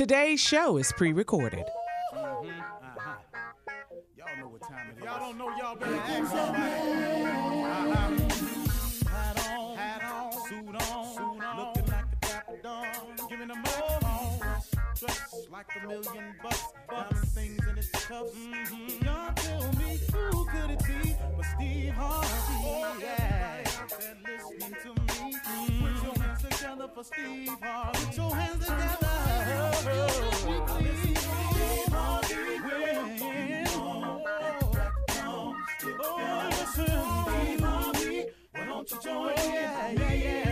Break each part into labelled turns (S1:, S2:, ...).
S1: Today's show is pre recorded.
S2: Y'all know what time it is. Y'all don't know y'all better ask somebody. Uh-huh. Hat on, hat on, suit on, suit on. Looking like a million bucks, diamond things in its. Mm-hmm. Y'all tell me who could it be but Steve Harvey? Oh, yeah. Listening to me. Together for Steve Harvey. Put your hands together. Oh, Steve Harvey. Why don't you join in? Yeah, yeah.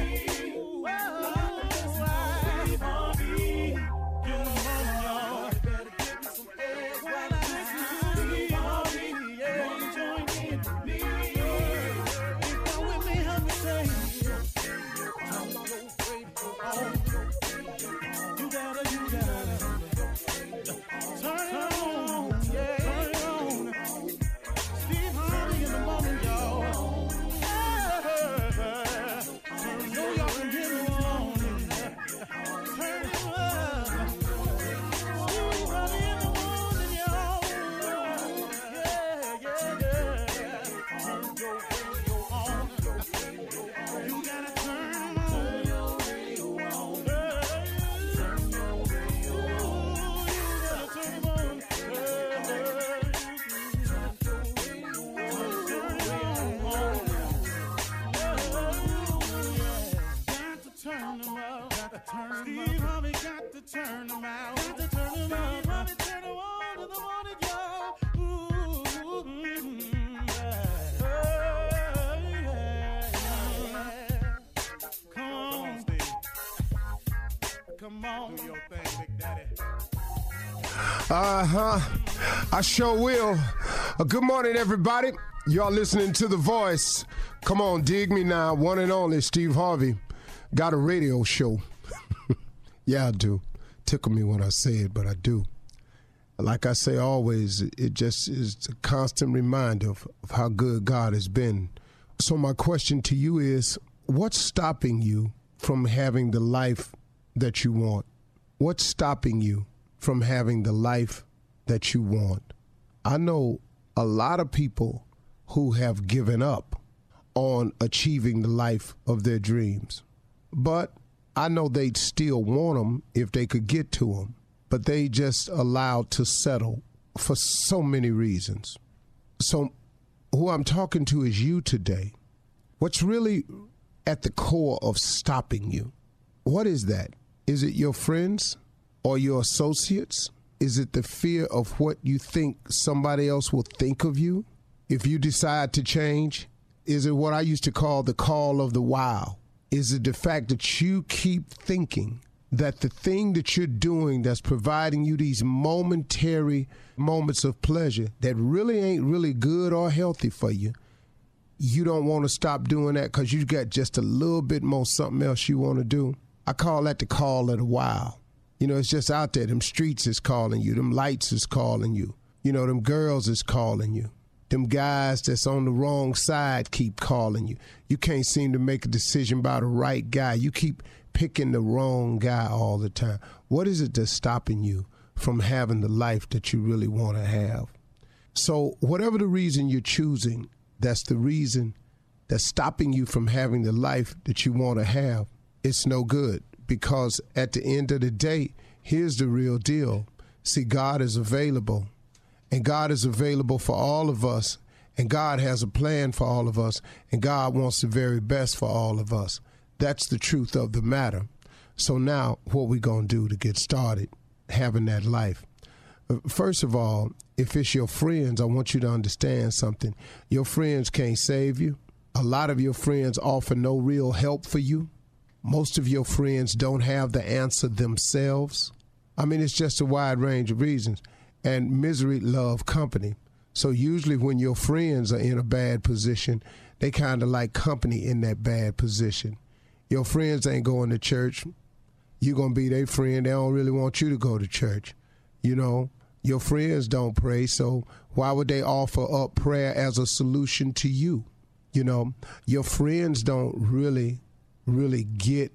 S3: Uh huh. I sure will. Uh, good morning, everybody. Y'all listening to The Voice. Come on, dig me now. One and only Steve Harvey. Got a radio show. yeah, I do. Tickle me when I say it, but I do. Like I say always, it just is a constant reminder of, of how good God has been. So, my question to you is what's stopping you from having the life that you want? What's stopping you from having the life that you want? I know a lot of people who have given up on achieving the life of their dreams. But I know they'd still want them if they could get to them. But they just allowed to settle for so many reasons. So, who I'm talking to is you today. What's really at the core of stopping you? What is that? Is it your friends or your associates? Is it the fear of what you think somebody else will think of you if you decide to change? Is it what I used to call the call of the wow? Is it the fact that you keep thinking that the thing that you're doing that's providing you these momentary moments of pleasure that really ain't really good or healthy for you, you don't want to stop doing that because you got just a little bit more something else you want to do? I call that the call of the wild. You know, it's just out there. Them streets is calling you. Them lights is calling you. You know, them girls is calling you. Them guys that's on the wrong side keep calling you. You can't seem to make a decision about the right guy. You keep picking the wrong guy all the time. What is it that's stopping you from having the life that you really want to have? So, whatever the reason you're choosing, that's the reason that's stopping you from having the life that you want to have. It's no good because at the end of the day, here's the real deal. See, God is available, and God is available for all of us, and God has a plan for all of us, and God wants the very best for all of us. That's the truth of the matter. So now, what we gonna do to get started having that life? Uh, First of all, if it's your friends, I want you to understand something. Your friends can't save you. A lot of your friends offer no real help for you. Most of your friends don't have the answer themselves. I mean, it's just a wide range of reasons. And misery love company. So usually when your friends are in a bad position, they kind of like company in that bad position. Your friends ain't going to church. You're going to be their friend. They don't really want you to go to church. You know, your friends don't pray. So why would they offer up prayer as a solution to you? You know, your friends don't really, really get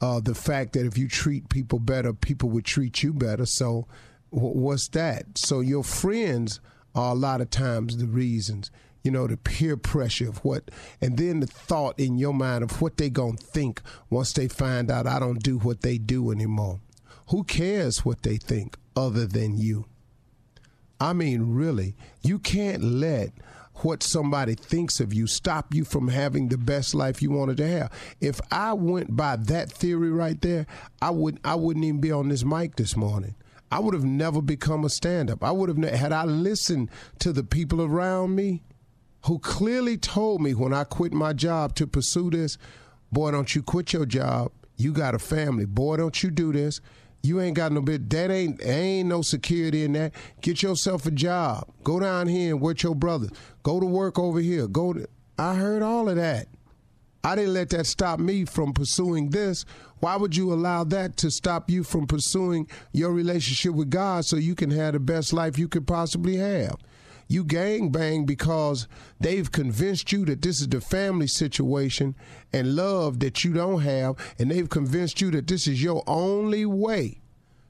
S3: uh, the fact that if you treat people better, people would treat you better. So, what's that? So, your friends are a lot of times the reasons. You know, the peer pressure of what, and then the thought in your mind of what they gonna think once they find out I don't do what they do anymore. Who cares what they think other than you? I mean, really, you can't let what somebody thinks of you stop you from having the best life you wanted to have. If I went by that theory right there, I would I wouldn't even be on this mic this morning. I would have never become a stand-up. I would have had I listened to the people around me who clearly told me when I quit my job to pursue this, boy, don't you quit your job. You got a family. Boy, don't you do this. You ain't got no bit. That ain't ain't no security in that. Get yourself a job. Go down here and work your brothers. Go to work over here. Go to. I heard all of that. I didn't let that stop me from pursuing this. Why would you allow that to stop you from pursuing your relationship with God so you can have the best life you could possibly have? You gang bang because they've convinced you that this is the family situation and love that you don't have, and they've convinced you that this is your only way,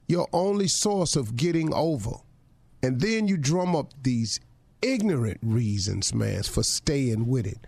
S3: your only source of getting over. And then you drum up these ignorant reasons, man, for staying with it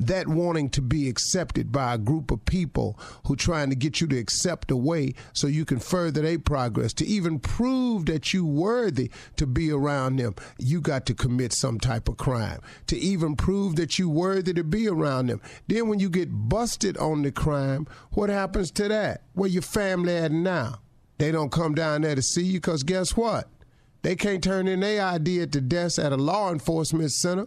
S3: that wanting to be accepted by a group of people who trying to get you to accept a way so you can further their progress to even prove that you worthy to be around them. You got to commit some type of crime to even prove that you worthy to be around them. Then when you get busted on the crime what happens to that? Where your family at now? They don't come down there to see you because guess what? They can't turn in their ID at the desk at a law enforcement center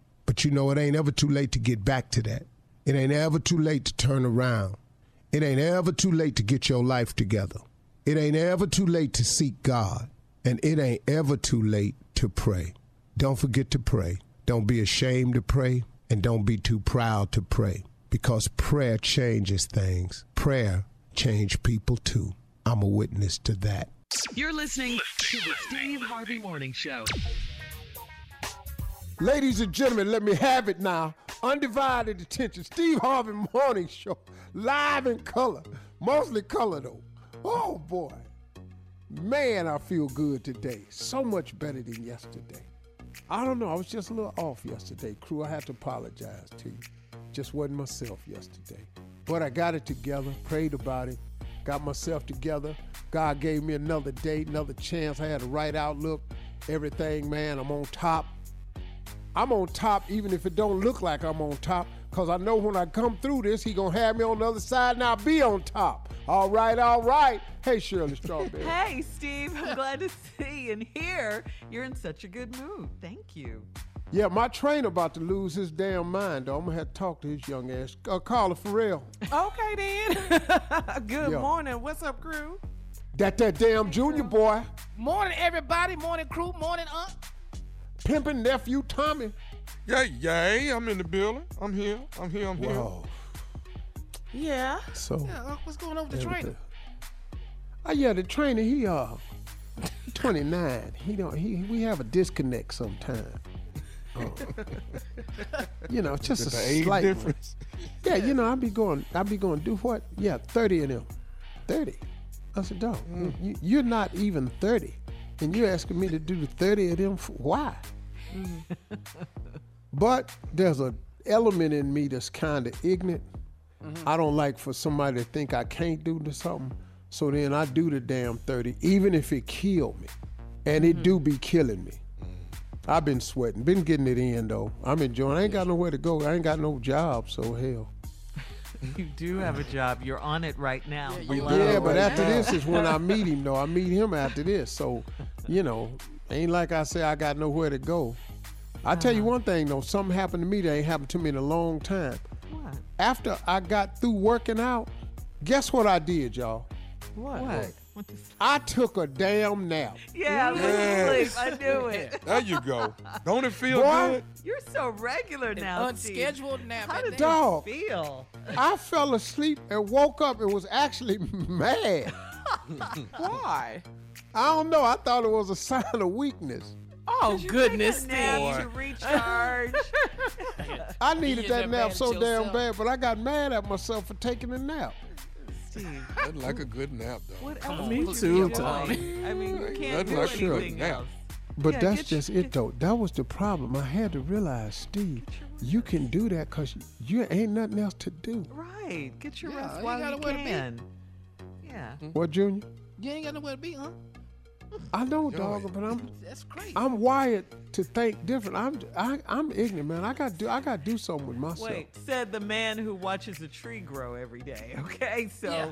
S3: But you know, it ain't ever too late to get back to that. It ain't ever too late to turn around. It ain't ever too late to get your life together. It ain't ever too late to seek God. And it ain't ever too late to pray. Don't forget to pray. Don't be ashamed to pray. And don't be too proud to pray. Because prayer changes things. Prayer changes people too. I'm a witness to that.
S1: You're listening to the Steve Harvey Morning Show.
S3: Ladies and gentlemen, let me have it now. Undivided attention. Steve Harvey Morning Show. Live in color. Mostly color, though. Oh, boy. Man, I feel good today. So much better than yesterday. I don't know. I was just a little off yesterday, crew. I have to apologize to you. Just wasn't myself yesterday. But I got it together, prayed about it, got myself together. God gave me another day, another chance. I had the right outlook. Everything, man. I'm on top. I'm on top even if it don't look like I'm on top because I know when I come through this, he going to have me on the other side and I'll be on top. All right, all right. Hey, Shirley Strawberry.
S4: Hey, Steve, I'm glad to see and hear you're in such a good mood. Thank you.
S3: Yeah, my trainer about to lose his damn mind, though. I'm going to have to talk to his young ass. Uh, Carla Ferrell.
S1: Okay then. Good
S3: Yeah.
S1: morning. What's up, crew?
S3: That that damn junior boy,
S1: Morning, everybody. Morning, crew. Morning, Aunt.
S3: Pimping nephew Tommy.
S5: Yay, yay, I'm in the building. I'm here. I'm here. I'm here.
S3: Whoa.
S1: Yeah.
S3: So,
S1: Yeah, uh, What's going on with the trainer?
S3: everything. Oh, yeah, the trainer, he, uh, 29. He don't, he, we have a disconnect sometime. Uh, you know, just a
S5: The age
S3: slight one.
S5: difference.
S3: Yeah, you know, I be going, I be going do what? Yeah, 30 of them. 30. I said, dog, you, you're not even 30. And you're asking me to do the 30 of them. For, why? Mm-hmm. but there's an element in me that's kind of ignorant. Mm-hmm. I don't like for somebody to think I can't do the something. So then I do the damn 30, even if it kill me. And it mm-hmm. do be killing me. I've been sweating, been getting it in though. I'm enjoying. I ain't got nowhere to go. I ain't got no job, so hell.
S4: You do have a job. You're on it right now.
S1: you
S3: Yeah, but
S1: right
S3: after
S1: now.
S3: this is when I meet him though. I meet him after this. So, you know, ain't like I say I got nowhere to go. I tell you uh-huh. one thing though, something happened to me that ain't happened to me in a long time.
S4: What?
S3: After I got through working out, guess what I did, y'all?
S4: What?
S1: What?
S4: What
S3: I took a damn nap.
S4: Yeah, I
S5: Yes.
S4: sleep. I knew it.
S5: There you go. Don't it feel
S3: Boy.
S5: good?
S4: You're so regular now,
S1: Unscheduled nap.
S4: Steve. How
S1: at
S4: did.
S3: Dog.
S4: that feel?
S3: I fell asleep and woke up and was actually mad.
S1: Why?
S3: I don't know. I thought it was a sign of weakness.
S1: Oh,
S4: You
S1: goodness,
S4: take a nap
S1: Steve.
S4: to recharge.
S3: I needed that nap
S1: mad at
S3: so damn
S1: yourself.
S3: bad, but I got mad at myself for taking a nap.
S4: Steve,
S5: I'd like a good nap, though.
S4: what else?
S1: me too, Tommy.
S4: I mean, you can't
S5: Nothing
S4: do
S5: like a
S4: anything
S5: nap.
S4: else.
S3: But
S4: Yeah,
S3: that's just
S4: your-
S3: it, though. That was the problem. I had to realize, Steve, you can do that because you ain't nothing else to do.
S4: Right. Get your
S1: Yeah,
S4: rest
S1: you
S4: while
S1: gotta
S4: you
S1: wear the beat.
S4: can. Yeah. Mm-hmm.
S3: What, Junior?
S1: You ain't got nowhere to be, huh?
S3: I know, dog, but I'm
S1: That's crazy.
S3: I'm wired to think different. I'm I, I'm ignorant, man. I got do I got to do something with myself.
S4: Wait, said the man who watches a tree grow every day. Okay, so yeah,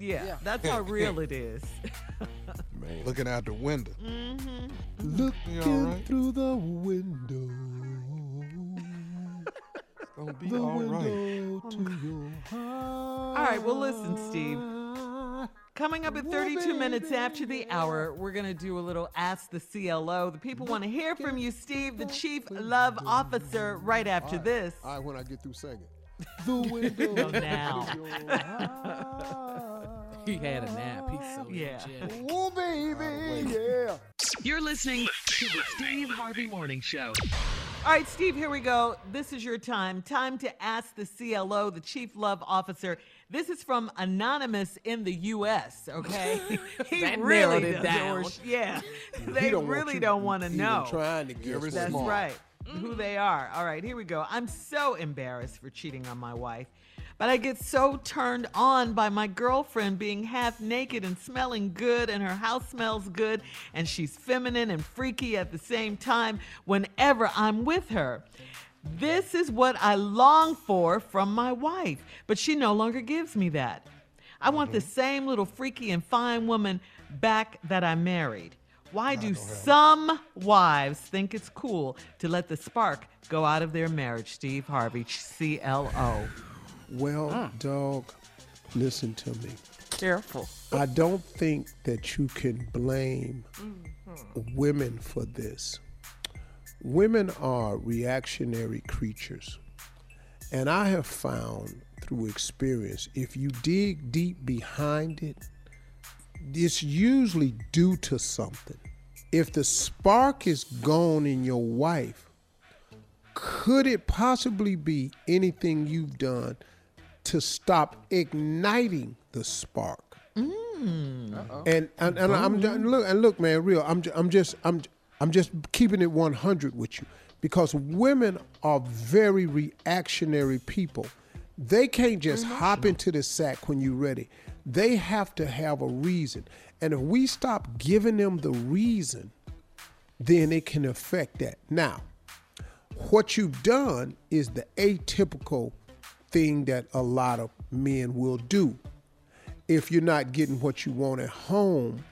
S1: Yeah. Yeah.
S4: that's how real it is.
S5: Man, looking out the window. Mm-hmm.
S3: Looking
S5: You all right?
S3: through the window,
S5: It's gonna be
S3: the
S5: all right.
S3: window oh to your heart.
S4: All right, well, listen, Steve. Coming up at 32
S3: Well,
S4: minutes after the hour, we're going to do a little Ask the CLO. The people want to hear from you, Steve, the Chief Love Officer, right after this.
S3: All right, when I get through singing. The window
S4: now.
S3: To your heart.
S1: He had a nap. He's so
S4: Yeah.
S1: energetic.
S3: Oh, baby, yeah.
S1: You're listening to the Steve Harvey Morning Show.
S4: All right, Steve, here we go. This is your time. Time to ask the CLO, the Chief Love Officer. This is from Anonymous in the U.S., okay? he
S1: That
S4: really
S1: narrowed it
S4: doesn't
S1: down.
S4: want- yeah. They
S3: don't want
S4: really
S3: you
S4: don't want to know.
S3: Trying to get
S5: Very
S4: That's
S5: smart.
S4: right. Who they are. All right, here we go. I'm so embarrassed for cheating on my wife, but I get so turned on by my girlfriend being half naked and smelling good, and her house smells good, and she's feminine and freaky at the same time whenever I'm with her. This is what I long for from my wife, but she no longer gives me that. I want the same little freaky and fine woman back that I married. Why do some wives think it's cool to let the spark go out of their marriage? Steve Harvey, CLO.
S3: Well, mm. dog, listen to me.
S1: Careful.
S3: I don't think that you can blame mm-hmm. women for this. Women are reactionary creatures. And I have found through experience, if you dig deep behind it, it's usually due to something. If the spark is gone in your wife, could it possibly be anything you've done to stop igniting the spark? Mm. And and, and I'm and look and look, man, real. I'm I'm just I'm I'm just keeping it 100 with you because women are very reactionary people. They can't just mm-hmm. hop into the sack when you're ready. They have to have a reason. And if we stop giving them the reason, then it can affect that. Now, what you've done is the atypical thing that a lot of men will do. If you're not getting what you want at home,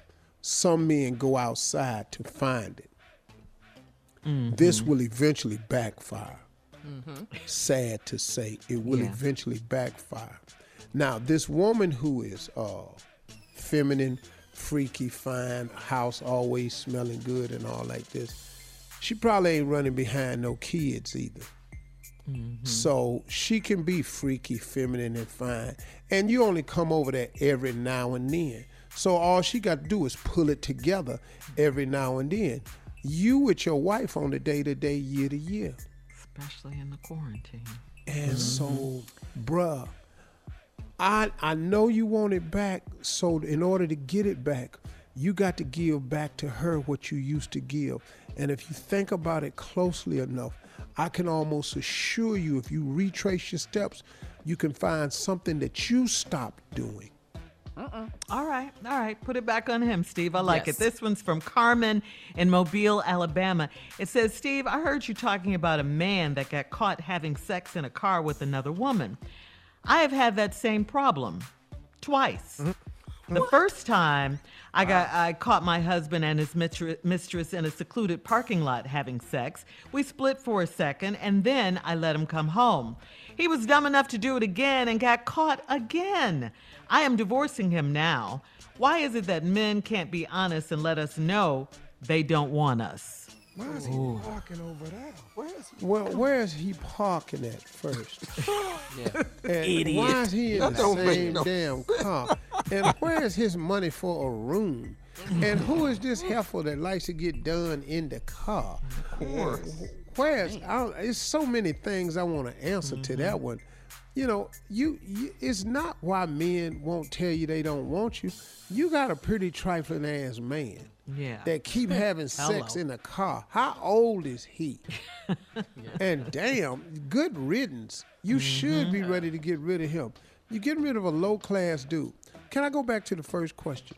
S3: some men go outside to find it. This will eventually backfire. Sad to say, it will
S4: Yeah.
S3: eventually backfire. Now, this woman who is uh, feminine, freaky, fine, house always smelling good, and all like this, she probably ain't running behind no kids either. Mm-hmm. So she can be freaky, feminine, and fine. And you only come over there every now and then. So all she got to do is pull it together every now and then. You with your wife on the day to day, year to year.
S4: Especially in the quarantine.
S3: And mm-hmm. so, bruh, I I know you want it back. So in order to get it back, you got to give back to her what you used to give. And if you think about it closely enough, I can almost assure you, if you retrace your steps, you can find something that you stopped doing.
S4: All right, all right. Put it back on him, Steve. I like
S6: Yes.
S4: it. This one's from Carmen in Mobile, Alabama. It says, Steve, I heard you talking about a man that got caught having sex in a car with another woman. I have had that same problem twice. Mm-hmm. The first time I got I caught my husband and his mistress in a secluded parking lot having sex. We split for a second and then I let him come home. He was dumb enough to do it again and got caught again. I am divorcing him now. Why is it that men can't be honest and let us know they don't want us?
S5: Why is he walking over there? Where is he?
S3: Well, where is he parking at first?
S6: Yeah.
S3: And why is he in
S5: That
S3: the
S5: don't make
S3: same
S5: no
S3: damn car? And where is his money for a room? And who is this heifer that likes to get done in the car? Of course. Where's I it's so many things I want to answer to
S5: Mm-hmm.
S3: that one. You know, you, you it's not why men won't tell you they don't want you. You got a pretty trifling ass man
S4: Yeah.
S3: that keep having sex in a car. How old is he? And damn, good riddance. You should be ready to get rid of him. You're getting rid of a low class dude. Can I go back to the first question?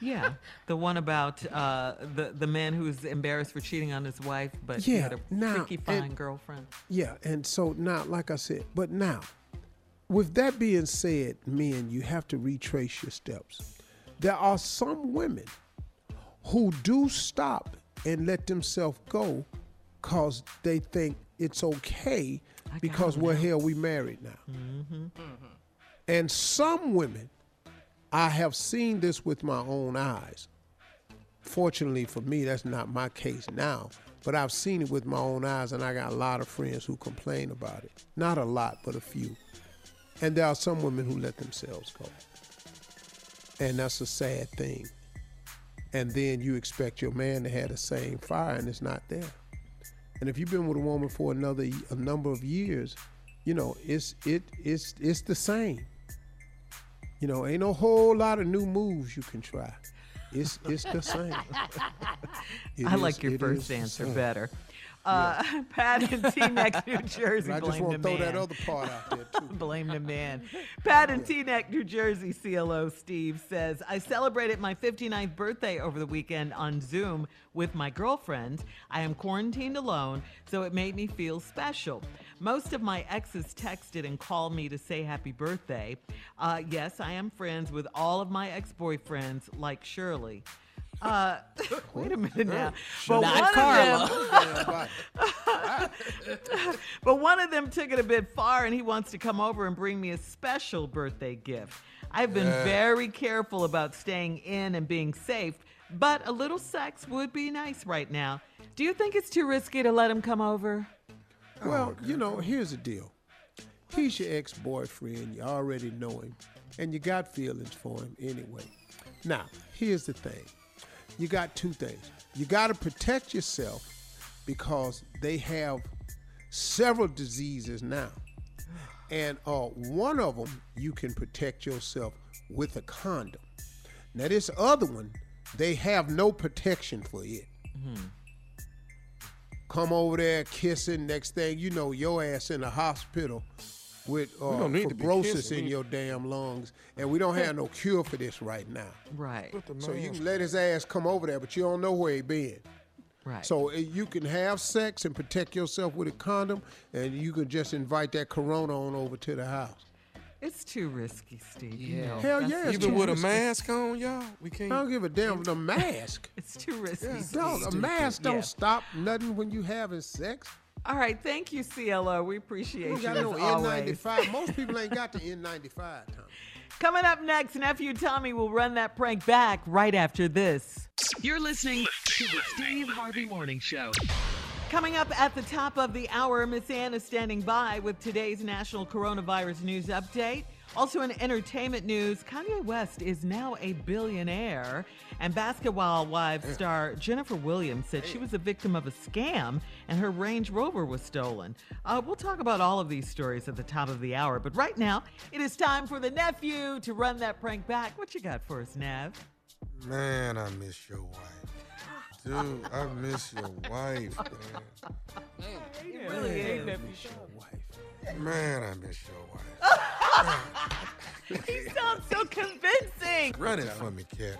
S4: Yeah, the one about uh, the the man who's embarrassed for cheating on his wife, but he had a
S3: now,
S4: freaky
S3: and-
S4: fine girlfriend.
S3: Yeah, and so now, like I said, but now, with that being said, men, you have to retrace your steps. There are some women who do stop and let themselves go because they think it's okay
S4: got
S3: because
S4: one
S3: we're
S4: now.
S3: hell, we married now. Mm-hmm. Mm-hmm. And some women, I have seen this with my own eyes. Fortunately for me, that's not my case now, but I've seen it with my own eyes, and I got a lot of friends who complain about it. Not a lot, but a few. And there are some women who let themselves go. And that's a sad thing. And then you expect your man to have the same fire, and it's not there. And if you've been with a woman for another a number of years, you know it's it it's it's the same. You know, ain't no whole lot of new moves you can try. It's it's the same. It
S4: I
S3: is-
S4: like your first answer better. Uh, Pat in Teaneck, New Jersey.
S3: I just want to throw that other part out there too.
S4: Blame the man. Pat in Teaneck, New Jersey, CLO Steve says, I celebrated my 59th birthday over the weekend on Zoom with my girlfriend. I am quarantined alone, so it made me feel special. Most of my exes texted and called me to say happy birthday. Uh, yes, I am friends with all of my ex boyfriends, like Shirley. Uh, wait a minute now. But
S6: Not
S4: one of
S6: Carla.
S4: them, but one of them took it a bit far and he wants to come over and bring me a special birthday gift. I've been very careful about staying in and being safe, but a little sex would be nice right now. Do you think it's too risky to let him come over?
S3: Well, you know, here's the deal. He's your ex-boyfriend. You already know him, and you got feelings for him anyway. Now, here's the thing. You got two things. You got to protect yourself because they have several diseases now. And uh, one of them, you can protect yourself with a condom. Now, this other one, they have no protection for it. Come over there kissing. Next thing you know, your ass in the hospital with uh,
S5: don't need
S3: fibrosis in your damn lungs, and we don't have no cure for this right now.
S4: Right.
S3: So you can let his ass come over there, but you don't know where he been.
S4: Right.
S3: So uh, you can have sex and protect yourself with a condom, and you can just invite that corona on over to the house.
S4: it's too risky, Steve. You
S6: Yeah.
S4: know,
S3: Hell yeah,
S4: the
S3: it's
S5: Even
S3: too
S5: with a mask on, y'all, we can't.
S3: I don't give a damn with the mask.
S4: It's too risky. Steve.
S3: Dog, a mask don't
S4: Yeah.
S3: stop nothing when you having sex.
S4: All right. Thank you, CLO. We appreciate
S3: You
S4: you.
S3: got
S4: as
S3: no. N95. Most people ain't got the N95, Tom.
S4: Coming up next, nephew Tommy will run that prank back right after this.
S1: You're listening to the Steve Harvey Morning Show.
S4: Coming up at the top of the hour, Miss Ann is standing by with today's national coronavirus news update. Also, in entertainment news, Kanye West is now a billionaire, and Basketball Wives star Jennifer Williams said she was a victim of a scam and her Range Rover was stolen. Uh, we'll talk about all of these stories at the top of the hour, but right now, it is time for the nephew to run that prank back. What you got for us, Nev?
S5: Man, I miss your wife. Dude, I miss your wife,
S4: He really miss your
S3: Wife.
S5: man. Man, I miss your wife.
S4: He sounds so convincing.
S5: Run it for me, cat.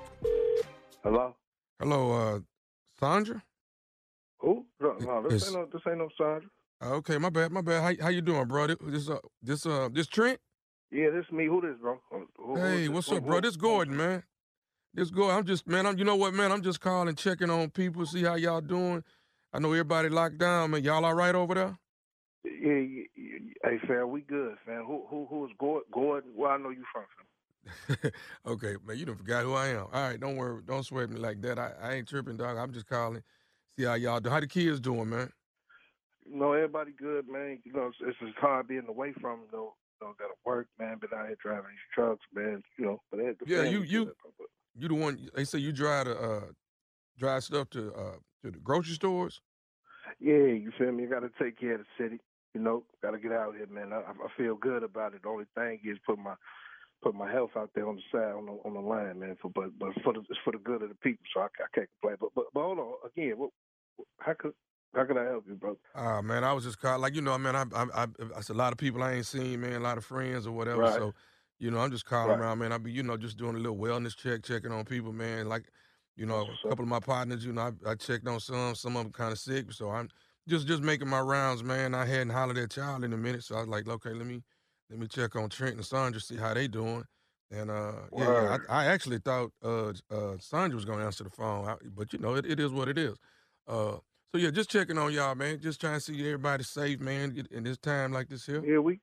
S7: Hello?
S5: Hello, uh, Sandra?
S7: Who? No, no this ain't no this ain't no Sandra.
S5: Okay, my bad, my bad. How, how you doing, bro? This uh this uh this Trent?
S7: Yeah, this me. Who this, bro? Who- who- who
S5: Hey,
S7: this?
S5: what's
S7: Who-
S5: up, bro?
S7: who-
S5: This Gordon, man. This Gordon. I'm just man, I'm you know what, man? I'm just calling, checking on people, see how y'all doing. I know everybody locked down, man. Y'all all right over there?
S7: Yeah, yeah, yeah, hey, fam, we good, fam. Who who who is Gordon? Gordon? Where I know you from, fam?
S5: okay, man, you done forgot who I am. All right, don't worry, don't sweat me like that. I, I ain't tripping, dog. I'm just calling, see how y'all do. How the kids doing, man?
S7: You know, everybody good, man. You know, it's, it's just hard being away from them, though. You know, gotta work, man. Been out here driving these trucks, man. You know, but the
S5: Yeah, you- you-
S7: good,
S5: You the one? They say you drive to uh drive stuff to uh to the grocery stores.
S7: Yeah, you feel me? You gotta take care of the city. You know, gotta get out here, man. I, I feel good about it. The only thing is put my put my health out there on the side on the on the line, man. For but but for the it's for the good of the people, so I, I can't complain. But but but hold on again. What, how could how could I help you, bro?
S5: Ah, man, I was just calling, like you know, man. I, I, I, it's a lot of people I ain't seen, man. A lot of friends or whatever.
S7: Right.
S5: So, you know, I'm just calling
S7: Right.
S5: around, man. I be, you know, just doing a little wellness check, checking on people, man. Like, you know, a couple of my partners, you know, I, I checked on some. Some of them kind of sick, so I'm just just making my rounds, man. I hadn't hollered at y'all in a minute, so I was like, okay, let me let me check on Trent and Sandra, see how they doing. And uh, yeah, yeah I, I actually thought uh, uh, Sandra was gonna answer the phone, I- but you know, it, it is what it is. Uh, so yeah, just checking on y'all, man. Just trying to see everybody safe, man, in this time like this here.
S7: Yeah, we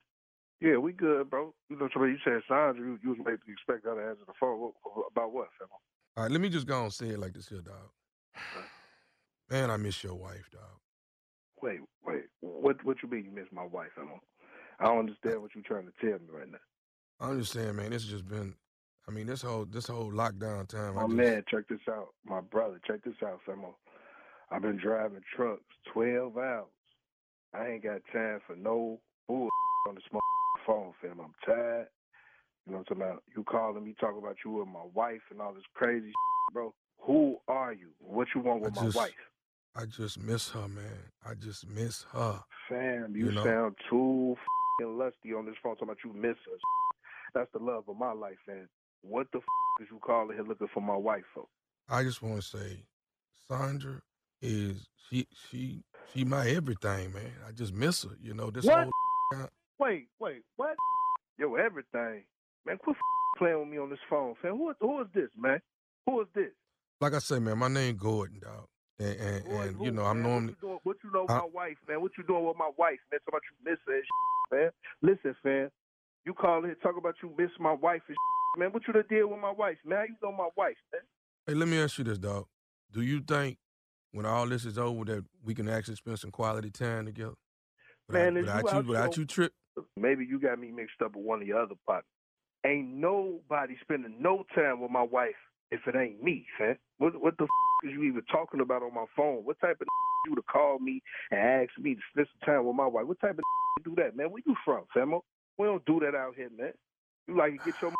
S7: yeah we good, bro. You know, so when you said Sandra, you, you was to expect her to answer the phone about what, fam?
S5: All right, let me just go and say it like this here, dog. Man, I miss your wife, dog.
S7: Wait, wait. What what you mean you miss my wife? I don't I don't understand what you're trying to tell me right now.
S5: I'm just saying, man, it's just been. I mean, this whole this whole lockdown time. I
S7: My
S5: just,
S7: man, check this out. My brother, check this out, Samo. I've been driving trucks 12 hours. I ain't got time for no bull on the small phone, fam. I'm tired. You know what I'm talking about? You calling me, talking about you and my wife and all this crazy bro. Who are you? What you want with
S5: I
S7: my
S5: just-
S7: wife?
S5: I just miss her, man. I just miss her.
S7: Fam, you,
S5: You know?
S7: sound too fing lusty on this phone talking about you miss her. That's the love of my life, man. What the is you calling here looking for my wife for?
S5: I just want to say, Sandra is she she she my everything, man. I just miss her. You know this
S7: What?
S5: whole.
S7: Wait, wait, what? Yo, everything. Man, quit f- playing with me on this phone, fam. Who, who is this, man? Who is this?
S5: Like I say, man, my name Gordon, dog, and and,
S7: Who is
S5: and
S7: who,
S5: you know I'm
S7: man?
S5: normally.
S7: What you, doing, what you know with
S5: Uh,
S7: my wife, man? What you doing with my wife, man? Talking about you miss her man. Listen, fam. You call here talk about you miss my wife and shit, man. What you done did with my wife, man? How you know my wife, man?
S5: Hey, let me ask you this, dog. Do you think when all this is over that we can actually spend some quality time together?
S7: Man,
S5: without,
S7: is you
S5: without you,
S7: out
S5: without
S7: your-
S5: you trip.
S7: Maybe you got me mixed up with one of your other partners. Ain't nobody spending no time with my wife if it ain't me, fam? What what the f- is you even talking about on my phone? What type of you to call me and ask me to spend some time with my wife? What type of do that, man? Where you from, famo? We don't do that out here, man. You like to get your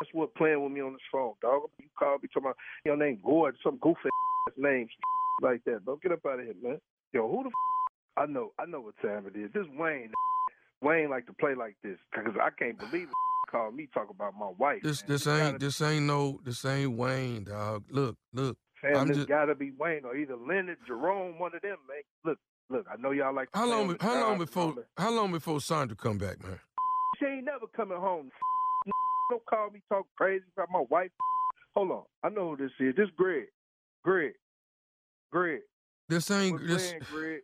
S7: that's what playing with me on this phone, dog. You call me talking about your name Gord, some goofy ass name like that. Don't get up out of here, man. Yo, who the f- I know, I know what time it is. This Wayne, Wayne like to play like this because I can't believe it. Call me talk about my wife.
S5: This
S7: man.
S5: this
S7: You
S5: ain't this ain't no this ain't Wayne, dog. Look, look.
S7: Fam,
S5: I'm
S7: this
S5: just-
S7: gotta be Wayne or either Leonard, Jerome, one of them, man. Look, look, I know y'all like. to
S5: How long how long
S7: job and all
S5: before how long before Sandra come back, man?
S7: She ain't never coming home. Don't call me talk crazy about my wife. Hold on, I know who this is. This Greg, Greg, Greg.
S5: This ain't this
S7: Greg.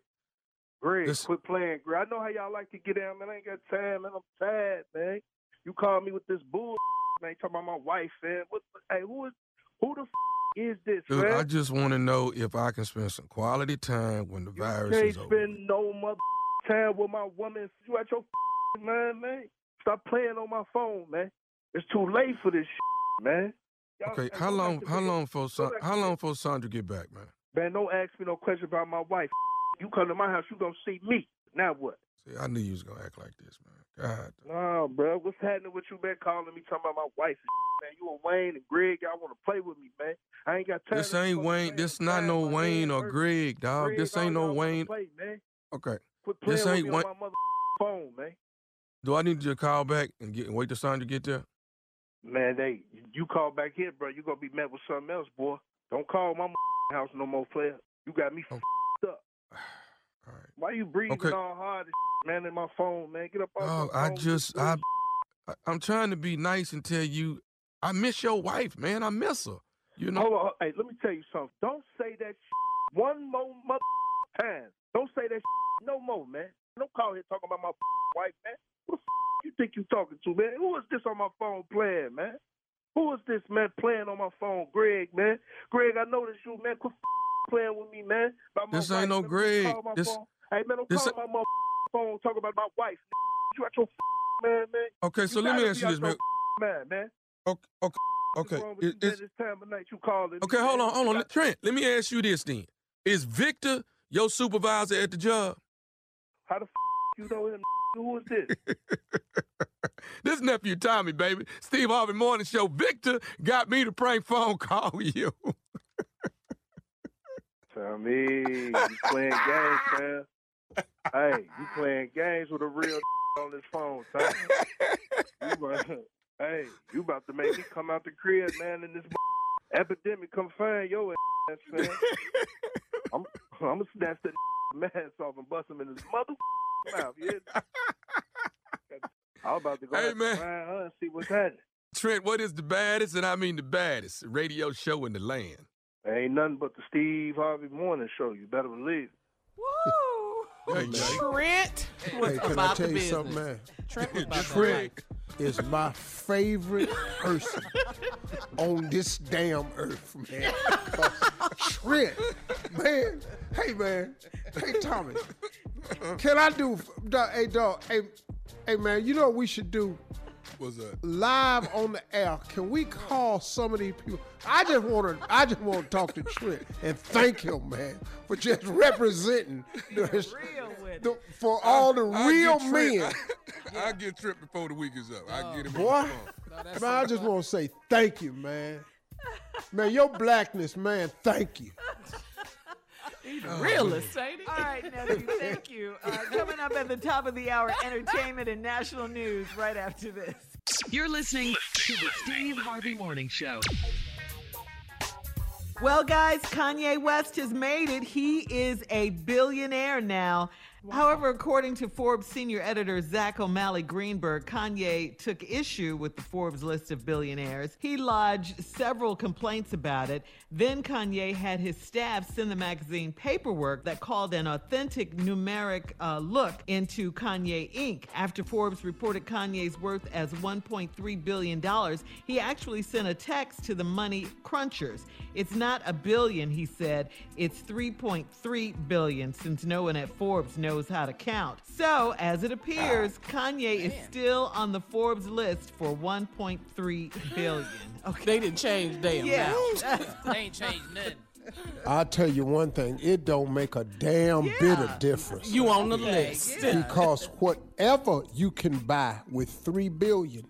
S7: Greg,
S5: this-
S7: quit playing, Greg. I know how y'all like to get down, man. I ain't got time, man. I'm tired, man. You call me with this bull, man. Talking about my wife, man. What? Hey, who is? Who the f- is this,
S5: dude,
S7: man?
S5: I just want to know if I can spend some quality time when the
S7: You
S5: virus
S7: can't
S5: is
S7: spend no mother time with my woman. You at your man, man. Stop playing on my phone, man. It's too late for this man. Y'all-
S5: Okay, how long how long for Sa- how long for Sandra get back, man?
S7: Man, don't ask me no question about my wife. You come to my house, you gonna see me. Now what?
S5: See, I knew you was gonna act like this, man. God.
S7: No, bro. What's happening with you, man? Calling me talking about my wife, man. You and Wayne and Greg, y'all want to play with me, man. I ain't got time.
S5: This
S7: to
S5: ain't Wayne. This not no Wayne or. Greg, dog.
S7: Greg,
S5: This ain't no Wayne.
S7: Play, man.
S5: Okay.
S7: Quit playing
S5: This
S7: with
S5: ain't
S7: me
S5: Wayne-
S7: on my mother phone, man.
S5: Do I need you to call back and get and wait till Sandra get there?
S7: Man, they you call back here, bro. You gonna be met with something else, boy. Don't call my house no more, player. You got me
S5: Oh. All right.
S7: Why you breathing
S5: Okay.
S7: all hard, man, in my phone, man? Get up off my
S5: I just I, I'm trying to be nice and tell you I miss your wife, man. I miss her. You know.
S7: Hold on, hey, let me tell you something. Don't say that one more mother time. Don't say that no more, man. Don't call here talking about my wife, man. Who the you think you talking to, man? Who is this on my phone playing, man? Who is this man playing on my phone? Greg, man. Greg, I know this you, man. Quit playing with me, man.
S5: This ain't
S7: wife,
S5: no. Greg. This-.
S7: Hey, man, don't
S5: this
S7: call my mother phone talk about my wife. You at your man, man.
S5: Okay, so
S7: You
S5: let me ask you this, man.
S7: Man, man.
S5: Okay, okay, okay. It- it's-
S7: this time of night you calling.
S5: okay,
S7: me,
S5: hold on, hold on. Trent, let me ask you this then. Is Victor your supervisor at the job?
S7: How the f- you know him? Who is this?
S5: this nephew Tommy, baby. Steve Harvey Morning Show. Victor got me to prank phone call you.
S7: Tell me, you playing games, man. Hey, you playing games with a real on this phone, son. You about, hey, you about to make me come out the crib, man, and this epidemic come find your ass, man. I'm, I'm gonna snatch that mask off and bust him in his mother mouth. Yeah. I'm about to go
S5: Hey, man.
S7: to find her and see what's happening.
S5: Trent, what is the baddest, and I mean the baddest, radio show in the land?
S7: Ain't nothing but the Steve Harvey Morning Show. You better believe.
S4: Woo!
S5: Hey,
S6: Trent was
S3: Hey, can I
S6: about
S3: tell
S6: the
S3: you
S6: business.
S3: something, man?
S6: Trent was about
S3: Trent
S6: life.
S3: is my favorite person on this damn earth, man. Trent, man. Hey, man. Hey, Tommy. Can I do? Hey, dog. Hey, hey, man. You know what we should do?
S5: What's that?
S3: Live on the air. Can we call some of these people? I just want to. I just want to talk to Trent and thank him, man, for just representing the,
S4: Real with
S3: the- for all the
S5: I'll
S3: real
S5: get Trent-
S3: men.
S5: I'll get Trent before the week is up. I'll get him
S3: Boy,
S5: on the.
S6: No, that's
S3: man, I just want to say thank you, man. Man, your blackness, man, thank you.
S6: realist, ain't he?
S4: All right, nephew, thank you. Uh, coming up at the top of the hour, entertainment and national news right after this.
S1: You're listening to the Steve Harvey Morning Show.
S4: Well, guys, Kanye West has made it. He is a billionaire now. However, according to Forbes senior editor Zack O'Malley Greenberg, Kanye took issue with the Forbes list of billionaires. He lodged several complaints about it. Then Kanye had his staff send the magazine paperwork that called an authentic numeric uh, look into Kanye Inc. After Forbes reported Kanye's worth as $1.3 billion, he actually sent a text to the money crunchers. It's not a billion, he said. It's 3.3 billion, since no one at Forbes knows knows how to count. So, as it appears, Kanye is still on the Forbes list for 1.3 billion. Okay.
S6: They didn't change damn
S4: Yeah.
S6: now.
S8: They ain't changed nothing.
S3: I'll tell you one thing, it don't make a damn bit of difference.
S6: You on the list.
S3: because whatever you can buy with three billion,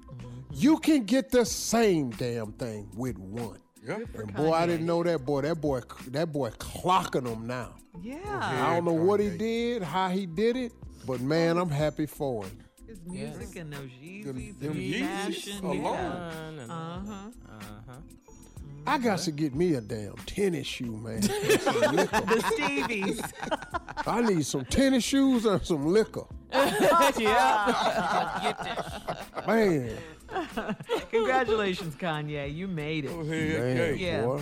S3: you can get the same damn thing with one.
S5: Yeah.
S3: And boy, I didn't know that boy. That boy, that boy clocking them now.
S4: Yeah.
S3: I don't know what he did, how he did it, but man, I'm happy for him.
S4: His music and those Yeezys
S5: them
S4: and
S5: Yeezys
S4: fashion.
S5: alone.
S4: Yeah.
S6: Uh-huh.
S4: Uh-huh.
S3: I got to get me a damn tennis shoe, man. and some liquor.
S4: The Stevies.
S3: I need some tennis shoes and some liquor.
S6: yeah.
S8: Get that.
S3: Man,
S4: Congratulations, Kanye. You made it.
S5: Oh, Go ahead,
S3: man,
S5: Kate.
S4: Yeah.
S3: boy.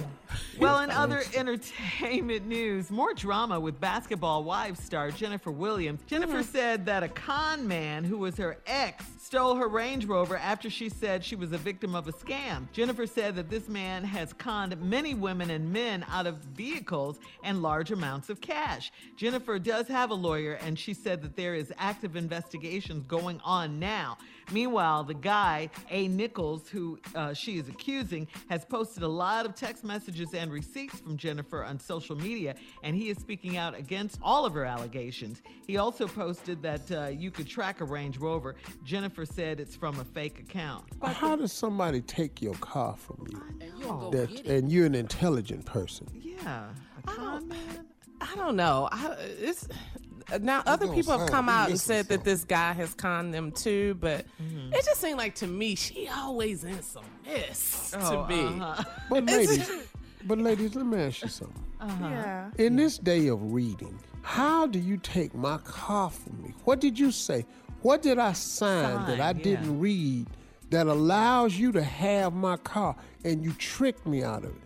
S4: Well, in other entertainment news, more drama with Basketball Wives star Jennifer Williams. Jennifer mm-hmm. said that a con man who was her ex stole her Range Rover after she said she was a victim of a scam. Jennifer said that this man has conned many women and men out of vehicles and large amounts of cash. Jennifer does have a lawyer, and she said that there is active investigations going on now. Meanwhile, the guy, A. Nichols, who uh, she is accusing, has posted a lot of text messages and receipts from Jennifer on social media, and he is speaking out against all of her allegations. He also posted that uh, you could track a Range Rover. Jennifer said it's from a fake account.
S3: How does somebody take your car from you?
S8: And
S3: that, and you're an intelligent person.
S4: Yeah, a con man.
S6: I don't know. I, it's now other people have come out and said that this guy has conned them too, but
S4: Mm-hmm.
S6: it just seemed like to me she always in some mess
S4: Oh,
S6: to me.
S4: uh-huh.
S3: But ladies, but ladies, let me ask you something.
S6: Yeah.
S3: In this day of reading, how do you take my car from me? What did you say? What did I sign, that I
S4: yeah.
S3: didn't read that allows you to have my car and you tricked me out of it?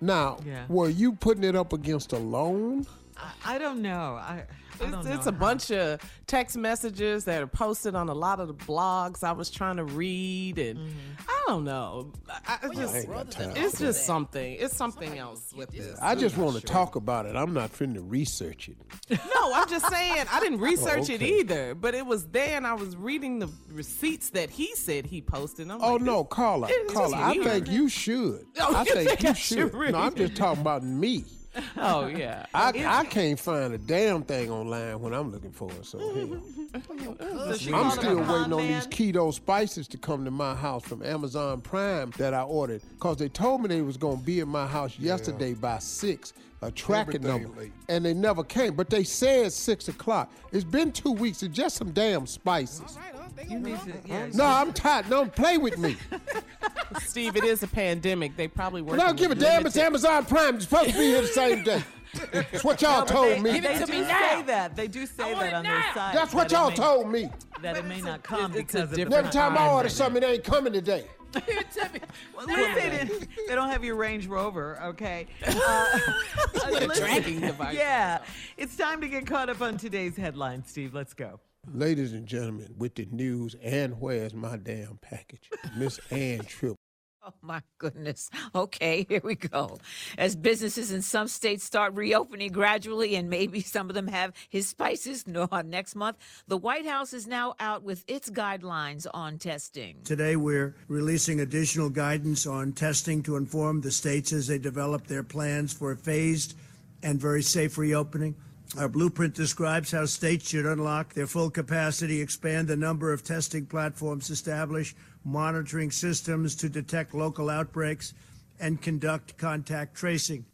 S3: Now,
S4: Yeah.
S3: were you putting it up against a loan?
S4: I, I don't know. I, I don't
S6: It's, it's a
S4: how-
S6: bunch of text messages that are posted on a lot of the blogs I was trying to read, and
S4: Mm-hmm.
S6: I don't know. I, I just,
S3: ain't got
S6: it's just something. It's something else with this.
S3: I just want to talk about it. I'm not finna research it.
S6: No, I'm just saying I didn't research it
S3: okay.
S6: either, but it was there, and I was reading the receipts that he said he posted. I'm
S3: Oh
S6: like,
S3: no, Carla,
S6: it's
S3: Carla,
S6: just
S3: I think you should.
S6: Oh,
S3: I
S6: you
S3: think
S6: think
S3: you
S6: I
S3: should.
S6: should
S3: No, I'm just talking about me.
S6: Oh yeah.
S3: I, I can't find a damn thing online when I'm looking for it. So hell.
S4: So
S3: I'm still waiting on these keto spices to come to my house from Amazon Prime that I ordered because they told me they was gonna be in my house yesterday by six, a tracking
S5: Everything
S3: number,
S5: late.
S3: and they never came. But they said six o'clock. It's been two weeks. It's just some damn spices.
S4: You need to, yeah.
S3: No, I'm tired. Don't play with me.
S6: Steve, it is a pandemic. They probably work.
S3: I don't give a damn. It's Amazon Prime. It's supposed to be here the same day. That's what y'all told me.
S4: They
S8: to
S4: do
S8: me
S4: say
S8: now.
S4: that. They do say that
S8: it
S4: on their
S8: now.
S4: site.
S3: That's what
S4: that
S3: y'all
S4: may-
S3: told me.
S4: That it may not come
S6: it's a
S4: because of the
S6: different
S3: Every time I order something, it ain't coming today.
S4: Well, at least they, didn't, they don't have your Range Rover, okay? Uh,
S6: a
S4: listen-
S6: tracking device.
S4: Yeah. It's time to get caught up on today's headlines, Steve. Let's go.
S3: Ladies and gentlemen, with the news, and where's my damn package? Miss Ann Tripp.
S9: Oh my goodness. Okay, here we go. As businesses in some states start reopening gradually, and maybe some of them have his spices no, next month, the White House is now out with its guidelines on testing.
S10: Today, we're releasing additional guidance on testing to inform the states as they develop their plans for a phased and very safe reopening. Our blueprint describes how states should unlock their full capacity, expand the number of testing platforms, establish monitoring systems to detect local outbreaks, and conduct contact tracing.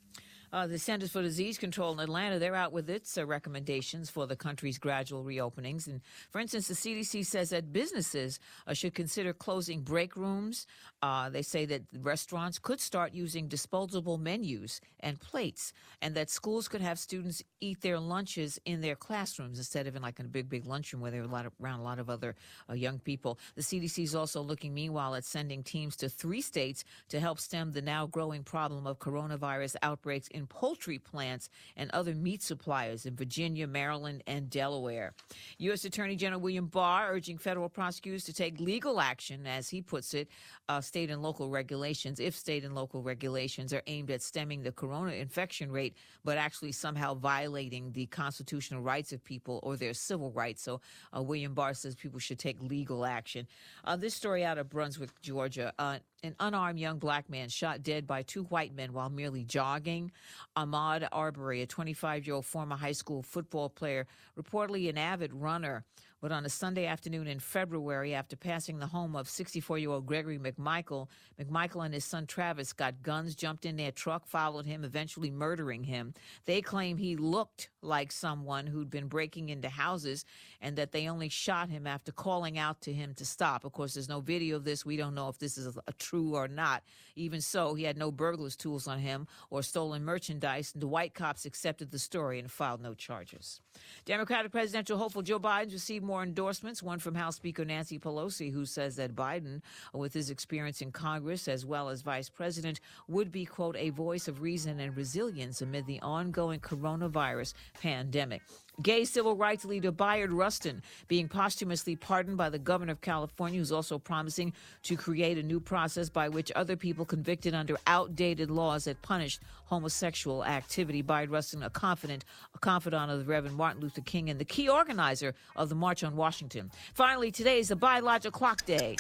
S9: Uh, the Centers for Disease Control in Atlanta, they're out with its uh, recommendations for the country's gradual reopenings. And for instance, the CDC says that businesses uh, should consider closing break rooms. Uh, they say that restaurants could start using disposable menus and plates, and that schools could have students eat their lunches in their classrooms instead of in like a big, big lunchroom where they're a lot of, around a lot of other uh, young people. The CDC is also looking, meanwhile, at sending teams to three states to help stem the now growing problem of coronavirus outbreaks in poultry plants and other meat suppliers in Virginia, Maryland, and Delaware. U.S. Attorney General William Barr urging federal prosecutors to take legal action, as he puts it, uh, state and local regulations, if state and local regulations are aimed at stemming the corona infection rate, but actually somehow violating the constitutional rights of people or their civil rights. So uh, William Barr says people should take legal action. Uh, this story out of Brunswick, Georgia. Uh, an unarmed young black man shot dead by two white men while merely jogging. Ahmaud Arbery, a 25 year old former high school football player, reportedly an avid runner, but on a Sunday afternoon in February, after passing the home of 64 year old Gregory McMichael, McMichael and his son Travis got guns, jumped in their truck, followed him, eventually murdering him. They claim he looked like someone who'd been breaking into houses and that they only shot him after calling out to him to stop. Of course, there's no video of this. We don't know if this is a true or not. Even so, he had no burglar's tools on him or stolen merchandise, and the white cops accepted the story and filed no charges. Democratic presidential hopeful Joe Biden received more endorsements, one from House Speaker Nancy Pelosi, who says that Biden, with his experience in Congress as well as vice president, would be, quote, a voice of reason and resilience amid the ongoing coronavirus pandemic. Gay civil rights leader Bayard Rustin being posthumously pardoned by the governor of California, who's also promising to create a new process by which other people convicted under outdated laws that punished homosexual activity. Bayard Rustin, a confidant, a confidant of the Reverend Martin Luther King and the key organizer of the March on Washington. Finally, today is the biological clock day.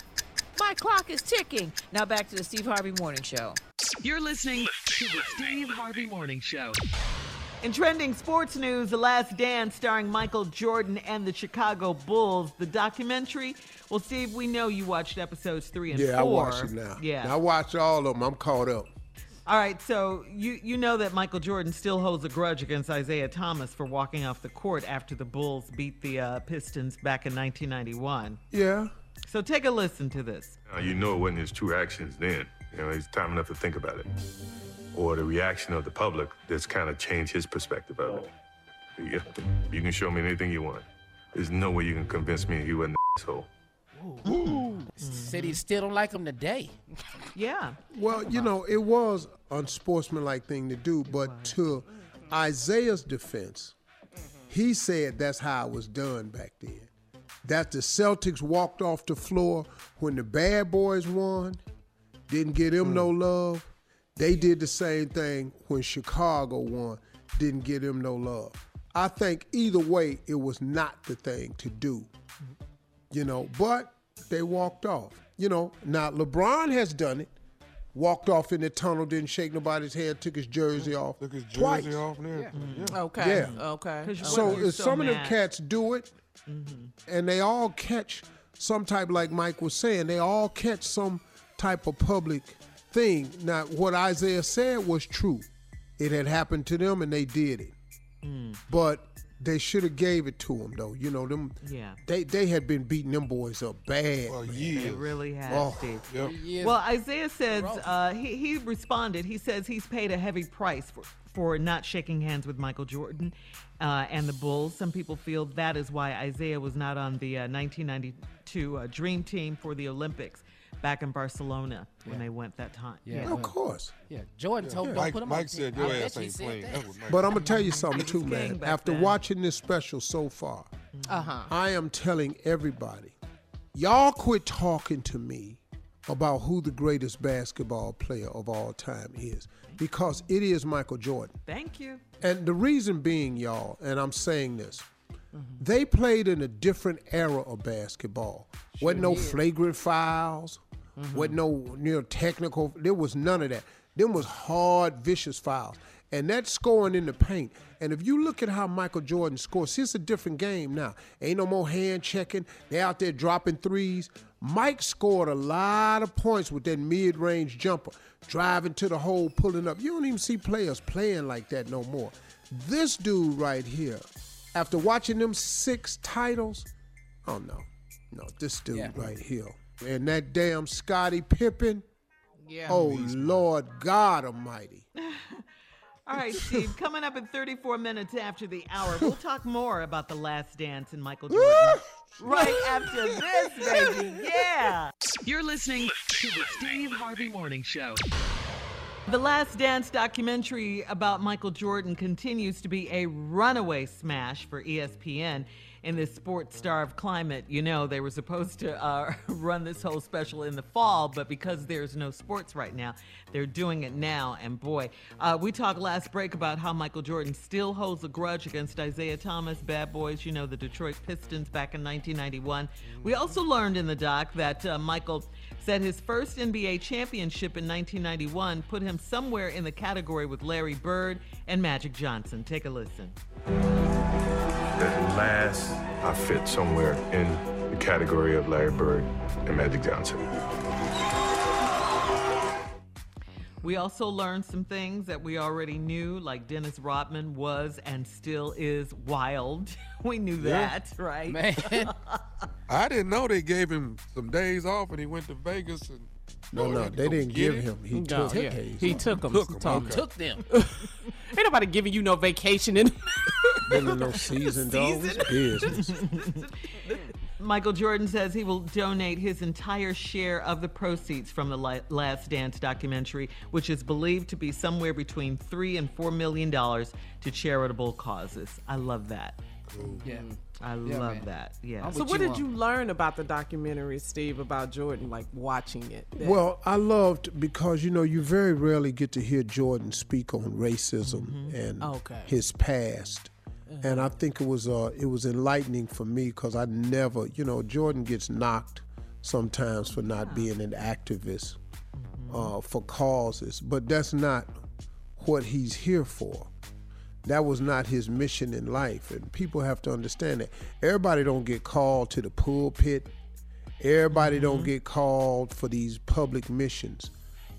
S9: My clock is ticking. Now back to the Steve Harvey Morning Show.
S1: You're listening to the Steve Harvey Morning Show.
S4: In trending sports news, The Last Dance starring Michael Jordan and the Chicago Bulls, the documentary. Well, Steve, we know you watched episodes three and
S3: Yeah, I watch it now.
S4: Yeah.
S3: I watch all of them. I'm caught up.
S4: All right, so you you know that Michael Jordan still holds a grudge against Isaiah Thomas for walking off the court after the Bulls beat the uh, Pistons back in 1991.
S3: Yeah.
S4: So take a listen to this.
S8: Uh, you know it wasn't his true actions then. You know, it's time enough to think about it. Or the reaction of the public that's kind of changed his perspective of it. Oh. Yeah, you can show me anything you want. There's no way you can convince me he wasn't an asshole.
S11: Said he still don't like him today.
S4: Yeah.
S3: Well, you know, it was unsportsmanlike thing to do, but to Isaiah's defense, he said that's how it was done back then. That the Celtics walked off the floor when the bad boys won, didn't get him hmm. no love. They did the same thing when Chicago won, didn't get him no love. I think either way, it was not the thing to do you know, but they walked off. You know, now LeBron has done it. Walked off in the tunnel, didn't shake nobody's hand, took his jersey off.
S5: Took his
S3: twice.
S5: jersey off and everything. Yeah.
S6: Okay.
S3: Yeah.
S6: Okay.
S4: 'Cause you
S3: So if
S4: so
S3: some of them cats do it, mm-hmm. and they all catch some type, like Mike was saying, they all catch some type of public thing. Now, what Isaiah said was true. It had happened to them, and they did it. But they should have gave it to them, though. You know them.
S4: Yeah.
S3: They they had been beating them boys up bad.
S5: For
S3: man.
S5: years.
S4: It really has,
S3: Oh,
S4: Steve.
S5: Yep.
S11: Yes.
S4: Well, Isaiah says uh, he, he responded. He says he's paid a heavy price for, for not shaking hands with Michael Jordan uh, and the Bulls. Some people feel that is why Isaiah was not on the uh, 1992 uh, Dream Team for the Olympics back in Barcelona when they went that time.
S11: Yeah.
S3: Of course.
S11: yeah, Jordan told him don't
S5: Mike,
S11: put him
S5: Mike
S11: on
S5: said
S11: the team.
S5: your
S11: I
S5: ass
S11: bet you
S5: ain't
S11: said
S5: playing.
S11: that.
S5: That's what Mike
S3: But I'm gonna tell you something too,
S4: king
S3: man.
S4: back
S3: After
S4: then.
S3: watching this special so far,
S6: Uh-huh.
S3: I am telling everybody, y'all quit talking to me about who the greatest basketball player of all time is, because it is Michael Jordan.
S4: Thank you.
S3: And the reason being, y'all, and I'm saying this, Mm-hmm. they played in a different era of basketball. wasn't no flagrant fouls, mm-hmm. wasn't no near technical. There was none of that. Them was hard, vicious fouls. And that's scoring in the paint. And if you look at how Michael Jordan scores, see, it's a different game now. Ain't no more hand checking. They out there dropping threes. Mike scored a lot of points with that mid-range jumper, driving to the hole, pulling up. You don't even see players playing like that no more. This dude right here, after watching them six titles, oh no, no, this dude
S11: Yeah.
S3: right here, and that damn Scottie Pippen.
S6: Yeah.
S3: Oh Lord God Almighty!
S4: All right, Steve, coming up in 34 minutes after the hour, we'll talk more about The Last Dance and Michael Jordan. right after this, baby. Yeah.
S1: You're listening to the Steve Harvey Morning Show.
S4: The Last Dance documentary about Michael Jordan continues to be a runaway smash for ESPN in this sports starved climate. You know, they were supposed to uh, run this whole special in the fall, but because there's no sports right now, they're doing it now. And boy, uh, we talked last break about how Michael Jordan still holds a grudge against Isaiah Thomas, Bad Boys, you know, the Detroit Pistons back in 1991. We also learned in the doc that uh, Michael said his first NBA championship in 1991 put him somewhere in the category with Larry Bird and Magic Johnson. Take a listen.
S8: At last, I fit somewhere in the category of Larry Bird and Magic Johnson.
S4: We also learned some things that we already knew, like Dennis Rodman was and still is wild. we knew
S5: Yeah.
S4: that, right?
S11: Man.
S5: I didn't know they gave him some days off and he went to Vegas and.
S3: No, no, they didn't give
S5: it?
S3: him. He
S6: No,
S3: took
S6: yeah.
S3: days
S6: He
S3: off.
S6: took them.
S5: Took 'em,
S6: Tom.
S5: okay.
S11: Took them.
S6: Ain't nobody giving you no vacation in.
S3: Been in no season, dog. Business.
S4: Michael Jordan says he will donate his entire share of the proceeds from the Last Dance documentary, which is believed to be somewhere between three and four million dollars to charitable causes. I love that.
S11: Yeah.
S4: I
S11: Yeah,
S4: love
S11: man.
S4: that. Yeah.
S11: I'm
S6: so, what
S11: you
S6: did
S11: on-
S6: you learn about the documentary, Steve, about Jordan, like watching it? That-
S3: Well, I loved because you know you very rarely get to hear Jordan speak on racism and
S6: Okay.
S3: his past, and I think it was uh it was enlightening for me because I never you know Jordan gets knocked sometimes for not being an activist uh, for causes, but that's not what he's here for. That was not his mission in life, and people have to understand that. Everybody don't get called to the pulpit. Everybody don't get called for these public missions.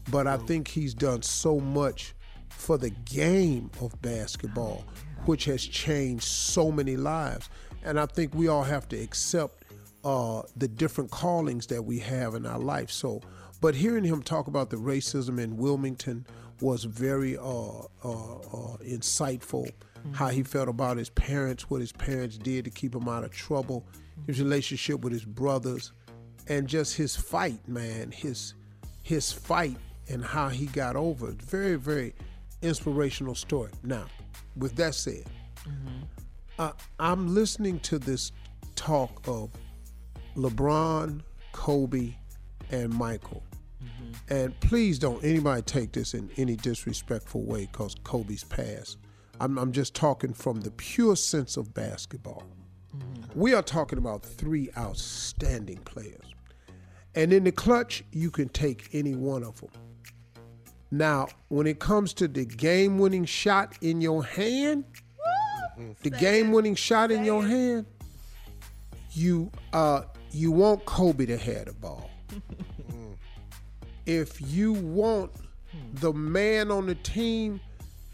S3: But I think he's done so much for the game of basketball, which has changed so many lives. And I think we all have to accept uh, the different callings that we have in our life. So, but hearing him talk about the racism in Wilmington was very uh, uh, uh, insightful. How he felt about his parents, what his parents did to keep him out of trouble, his relationship with his brothers, and just his fight, man. His his fight and how he got over it. Very, very inspirational story. Now, with that said, uh, I'm listening to this talk of LeBron, Kobe, and Michael. And please don't anybody take this in any disrespectful way because Kobe's passed. I'm, I'm just talking from the pure sense of basketball. We are talking about three outstanding players. And in the clutch, you can take any one of them. Now, when it comes to the game winning shot in your hand, the game winning shot in your hand, you uh you want Kobe to have the ball. if you want the man on the team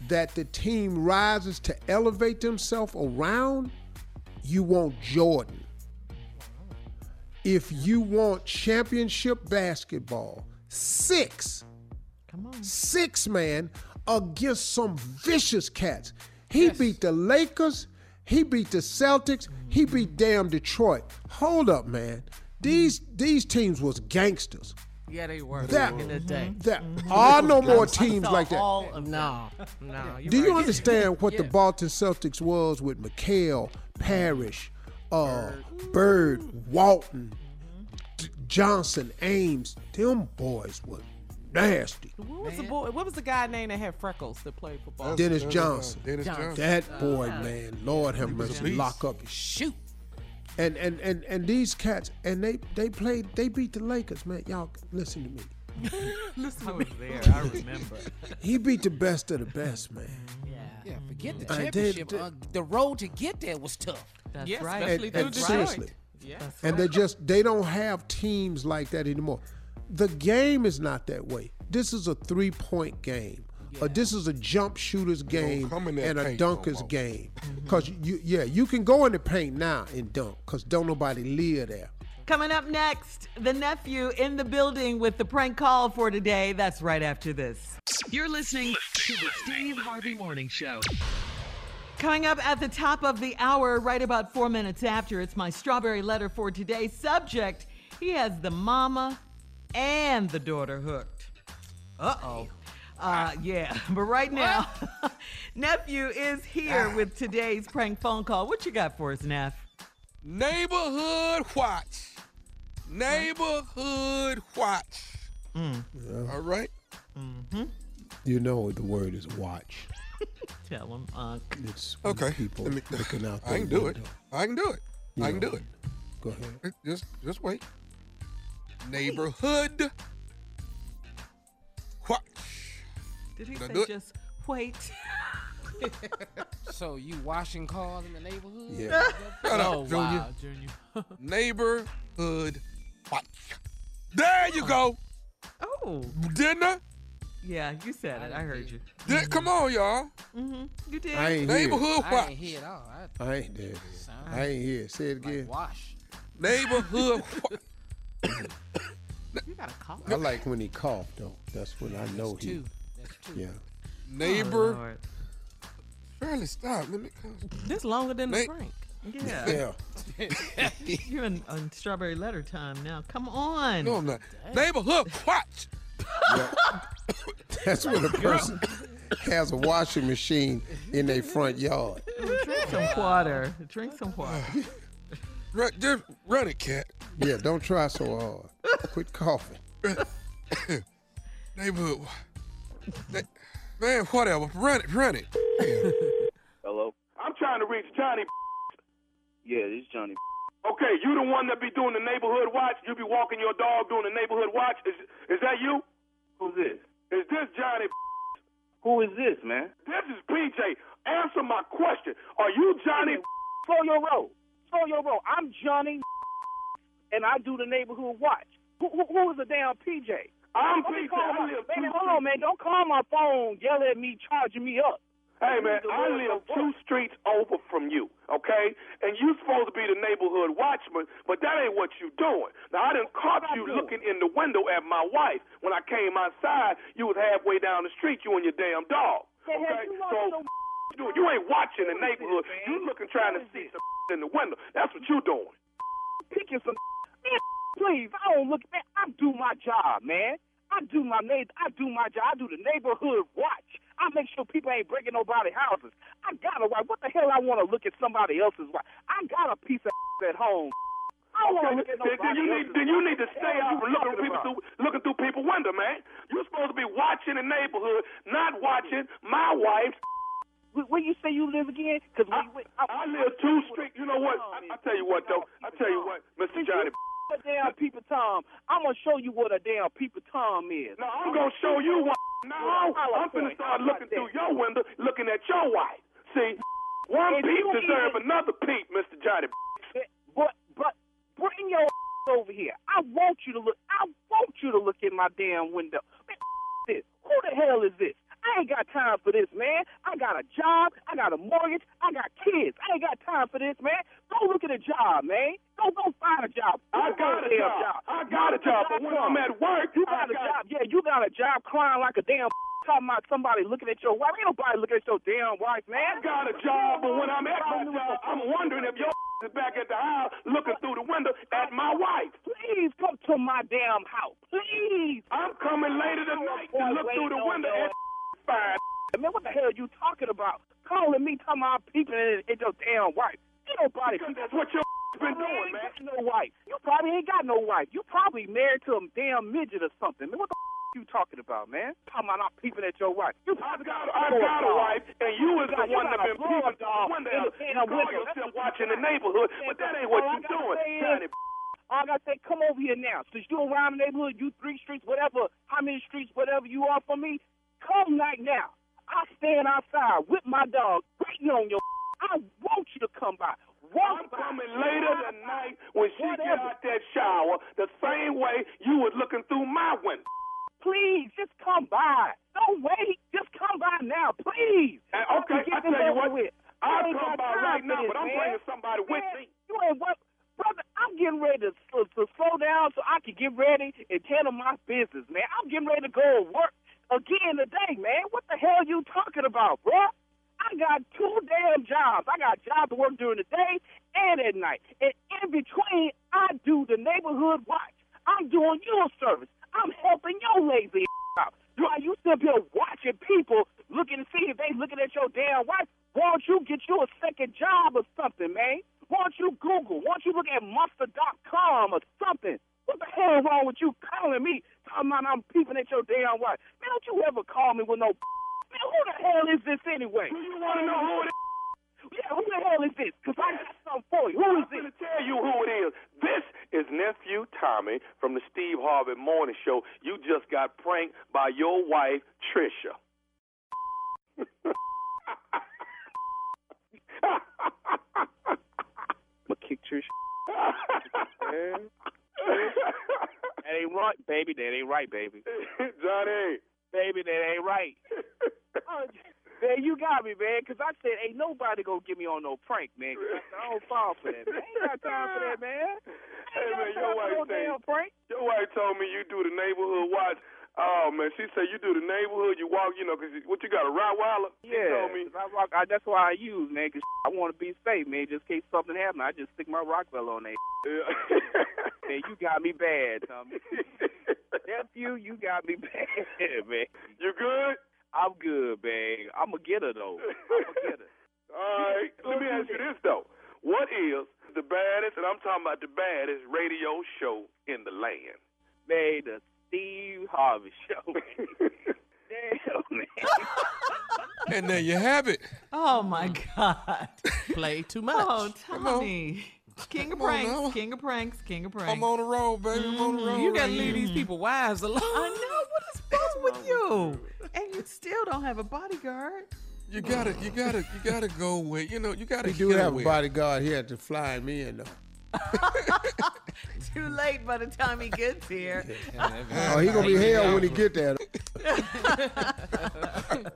S3: that the team rises to elevate themselves around, you want Jordan. If you want championship basketball, six, six man against some vicious cats. He beat the Lakers, he beat the Celtics, he beat damn Detroit. Hold up, man. These these teams was gangsters.
S6: Yeah, they were
S3: That
S6: back in the day.
S3: that are no more teams like that.
S4: all of
S6: No, no. you're
S3: Do you
S6: right.
S3: understand what the
S6: Yeah.
S3: Boston Celtics was with McHale, Parish, uh, Bird, Walton, D- Johnson, Ames? Them boys were nasty.
S6: What was the boy? What was the guy name that had freckles that played for Boston?
S3: Dennis
S5: uh,
S3: Johnson.
S5: Dennis
S6: Johnson.
S5: Johnson.
S3: That boy, man, Lord have
S5: was a
S3: mercy, lock up.
S11: And shoot.
S3: And and and and these cats, and they they played, they beat the Lakers, man. Y'all listen to me.
S4: I was there. I remember.
S3: He beat the best of the best, man.
S11: Yeah, Yeah. forget the
S3: I did-
S11: championship.
S3: did-
S11: Uh, the road to get there was tough.
S4: That's
S6: Yes,
S4: right.
S6: especially
S3: And-
S6: through
S3: and
S6: Detroit.
S3: seriously.
S6: Yeah.
S3: and they just they don't have teams like that anymore. The game is not that way. This is a three point game. Uh, this is a jump shooters game
S5: come in that
S3: and a
S5: paint no
S3: dunkers
S5: more.
S3: game. Cause you yeah you can go in the paint now and dunk because don't nobody live there.
S4: Coming up next, the nephew in the building with the prank call for today. That's right after this.
S1: You're listening to the Steve Harvey Morning Show.
S4: Coming up at the top of the hour, right about four minutes after, it's my strawberry letter for today. Subject He has the mama and the daughter hooked. Uh oh. Uh, yeah, but right now, nephew is here with today's prank phone call. What you got for us, Neff?
S5: Neighborhood watch. Neighborhood watch.
S4: Mm.
S5: All right.
S4: Mm-hmm.
S3: You know the word is watch.
S4: Tell him, Unc.
S3: It's
S5: Okay.
S3: people
S5: Let me-
S3: looking out
S5: I can do it. I can do it.
S3: You
S5: I can
S3: know.
S5: do it.
S3: Go ahead.
S5: Just, just wait. Neighborhood watch.
S4: Did he
S5: Did I
S4: say
S5: do it?
S4: just wait?
S11: So you washing cars in the neighborhood?
S3: Yeah.
S5: Shut
S11: oh,
S5: Junior.
S11: wow, Junior.
S5: Neighborhood watch. There you go.
S4: Oh,
S5: Didn't I?
S4: yeah, you said it. I heard you.
S5: Did, come on, y'all.
S4: Mm-hmm. You did.
S3: I ain't here.
S5: Neighborhood
S11: I
S5: watch.
S11: ain't hear it all. I
S3: I ain't there.
S11: sound
S3: I ain't here. Say it
S11: like
S3: again.
S11: wash.
S5: Neighborhood watch.
S4: You got a call.
S3: I like when he coughed though. That's when I know
S11: That's
S3: he.
S11: two. That's.
S3: Yeah.
S5: Neighbor.
S4: Oh, Lord.
S5: Fairly stop. Let me.
S6: This longer than the
S5: Nate-
S6: prank.
S4: Yeah.
S3: Yeah.
S4: You're in, on strawberry letter time now. Come on.
S5: No, I'm not. Neighborhood watch.
S3: That's when a person has a washing machine in their front yard.
S4: Drink some water. Drink some water.
S5: Run, just run it, cat.
S3: Yeah, don't try so hard. Quit coughing.
S5: Neighborhood. wa- Na- Man, whatever. Run it. Run it.
S7: Hello?
S12: I'm trying to reach Johnny.
S7: Yeah, this is Johnny.
S12: Okay, you the one that be doing the neighborhood watch. You be walking your dog doing the neighborhood watch. Is is that you?
S7: Who's this?
S12: Is this Johnny?
S7: Who is this, man?
S12: This is PJ. Answer my question. Are you Johnny?
S13: Slow your roll. Slow your roll. I'm Johnny, and I do the neighborhood watch. Who, who, who is the damn PJ?
S12: I'm
S13: Don't
S12: I live
S13: man,
S12: two
S13: hold on, man. Don't call my phone, yell at me, charging me up.
S12: Hey man, I live two streets over from you, okay? And you're supposed to be the neighborhood watchman, but that ain't what you're doing. Now I done caught you looking in the window at my wife. When I came outside, you was halfway down the street, you and your damn dog. Okay? So you doing- you ain't watching the neighborhood. You looking trying to see some in the window. That's what you're doing.
S13: picking some man, please. I don't look man, I do my job, man. I do my neighbor I do my job. I do the neighborhood watch. I make sure people ain't breaking nobody's houses. I got a wife. What the hell I want to look at somebody else's wife? I got a piece of at home. I don't want to look at nobody
S12: then you need then you need to stay out from looking people through looking through people's window, man. You're supposed to be watching the neighborhood, not watching my wife's
S13: Where, you say you live again? Because
S12: I, I live two streets. You know what? I, I tell you what, though. I tell you what, Mr. Johnny.
S13: A damn peeper tom. I'm gonna show you what a damn peeper tom is.
S12: No, I'm gonna show you what. Now I'm gonna start looking through your window, looking at your wife. See, one
S13: If
S12: peep
S13: you
S12: deserve
S13: even-
S12: another peep, Mr. Johnny.
S13: Eh, but but bring your over here. I want you to look. I want you to look in my damn window. Man, this. Who the hell is this? I ain't got time for this, man. I got a job. I got a mortgage. I got kids. I ain't got time for this, man. Go look at a job, man. Go go find a job.
S12: I
S13: Go
S12: got a
S13: damn
S12: job. I got a job, but when I'm at work,
S13: you
S12: I
S13: got a job. Yeah, you got a job crying like a damn talking about somebody looking at your wife. Ain't nobody looking at your damn wife, man.
S12: I got a job, but when I'm at my job, I'm wondering if your is back at the house looking through the window at my wife.
S13: Please come to my damn house. Please.
S12: I'm coming later tonight to look through the window at fine.
S13: Man, what the hell are you talking about? Calling me, talking about peeping at, at your damn wife. Ain't nobody
S12: Because that's what your been doing,
S13: ain't
S12: man.
S13: got no wife. You probably ain't got no wife. You probably married to a damn midget or something. Man, what the you talking about, man? Talking about not peeping at your wife. You
S12: I
S13: probably
S12: got,
S13: got,
S12: I got a wife, and you is the
S13: You
S12: one that been peeping
S13: dog
S12: window.
S13: in the
S12: You call yourself watching the neighborhood, but that ain't what you doing, Johnny.
S13: All I gotta say, come over here now. Since you around the neighborhood, you three streets, whatever, how many streets, whatever you are from me, come right now. I stand outside with my dog, waiting on your. I want you to come by.
S12: I'm
S13: Walk by.
S12: coming later tonight when she get
S13: Whatever.
S12: out that shower, the same way you was looking through my window.
S13: Please, just come by. Don't wait. Just come by now, please.
S12: And, okay, I tell you what.
S13: With.
S12: I'll come by right now,
S13: this,
S12: but I'm
S13: man.
S12: bringing somebody with me.
S13: You ain't what, brother? I'm getting ready to, to, to slow down so I can get ready and handle my business, man. I'm getting ready to go to work again today, man. What the hell you talking about, bro? I got two damn jobs. I got jobs to work during the day and at night. And in between, I do the neighborhood watch. I'm doing your service. I'm helping your lazy out. While you sit up here watching people looking to see if they looking at your damn wife, why don't you get you a second job or something, man? Why don't you Google? Why don't you look at monster.com or something? What the hell is wrong with you calling me talking about I'm peeping at your damn wife? Man, don't you ever call me with no Man, who the hell is this anyway?
S12: Do You want to know who it is?
S13: Yeah, who the hell is this? Because I got something for you. Who is
S12: I'm going
S13: this?
S12: to tell you who it is. This is nephew Tommy from the Steve Harvey Morning Show. You just got pranked by your wife Trisha.
S13: I'ma kick Trish. That ain't right, baby. That ain't right, baby.
S12: Johnny.
S13: Baby, that ain't right. Oh, man, you got me, man. Because I said, ain't nobody gonna get me on no prank, man. I, I don't fall for that, man. Ain't got time for that, man.
S12: Hey man, your wife
S13: no
S12: say,
S13: damn prank.
S12: your wife told me you do the neighborhood watch. Oh man, she said you do the neighborhood. You walk, you know, 'cause what you got a Rottweiler? She
S13: Yeah,
S12: told me.
S13: I rock, I, that's why I use, man, 'cause I want to be safe, man. Just in case something happen, I just stick my Rockwell on there. man, you got me bad, Tommy. Nephew, you got me bad, man.
S12: You good?
S13: I'm good, man. I'm a getter though. I'm a getter.
S12: All right. Let me ask you this though. What is the baddest, and I'm talking about the baddest radio show in the land?
S13: Man, the Steve Harvey Show. Damn, man.
S5: And there you have it.
S4: Oh my mm. God.
S6: Play too much.
S4: Oh, Tommy. King of
S5: Come on
S4: pranks, king of pranks, king of pranks.
S5: I'm on the road, baby. I'm on the mm-hmm. road.
S6: You gotta leave these mm. people wives alone.
S4: I know what is wrong with you, and you still don't have a bodyguard.
S5: You gotta, you gotta, you gotta go with, you know, you gotta.
S3: We do
S5: hit
S3: have a
S5: with.
S3: bodyguard here to fly me in, though.
S4: Too late by the time he gets here.
S3: Oh, he gonna be hell when he get there.
S5: All right,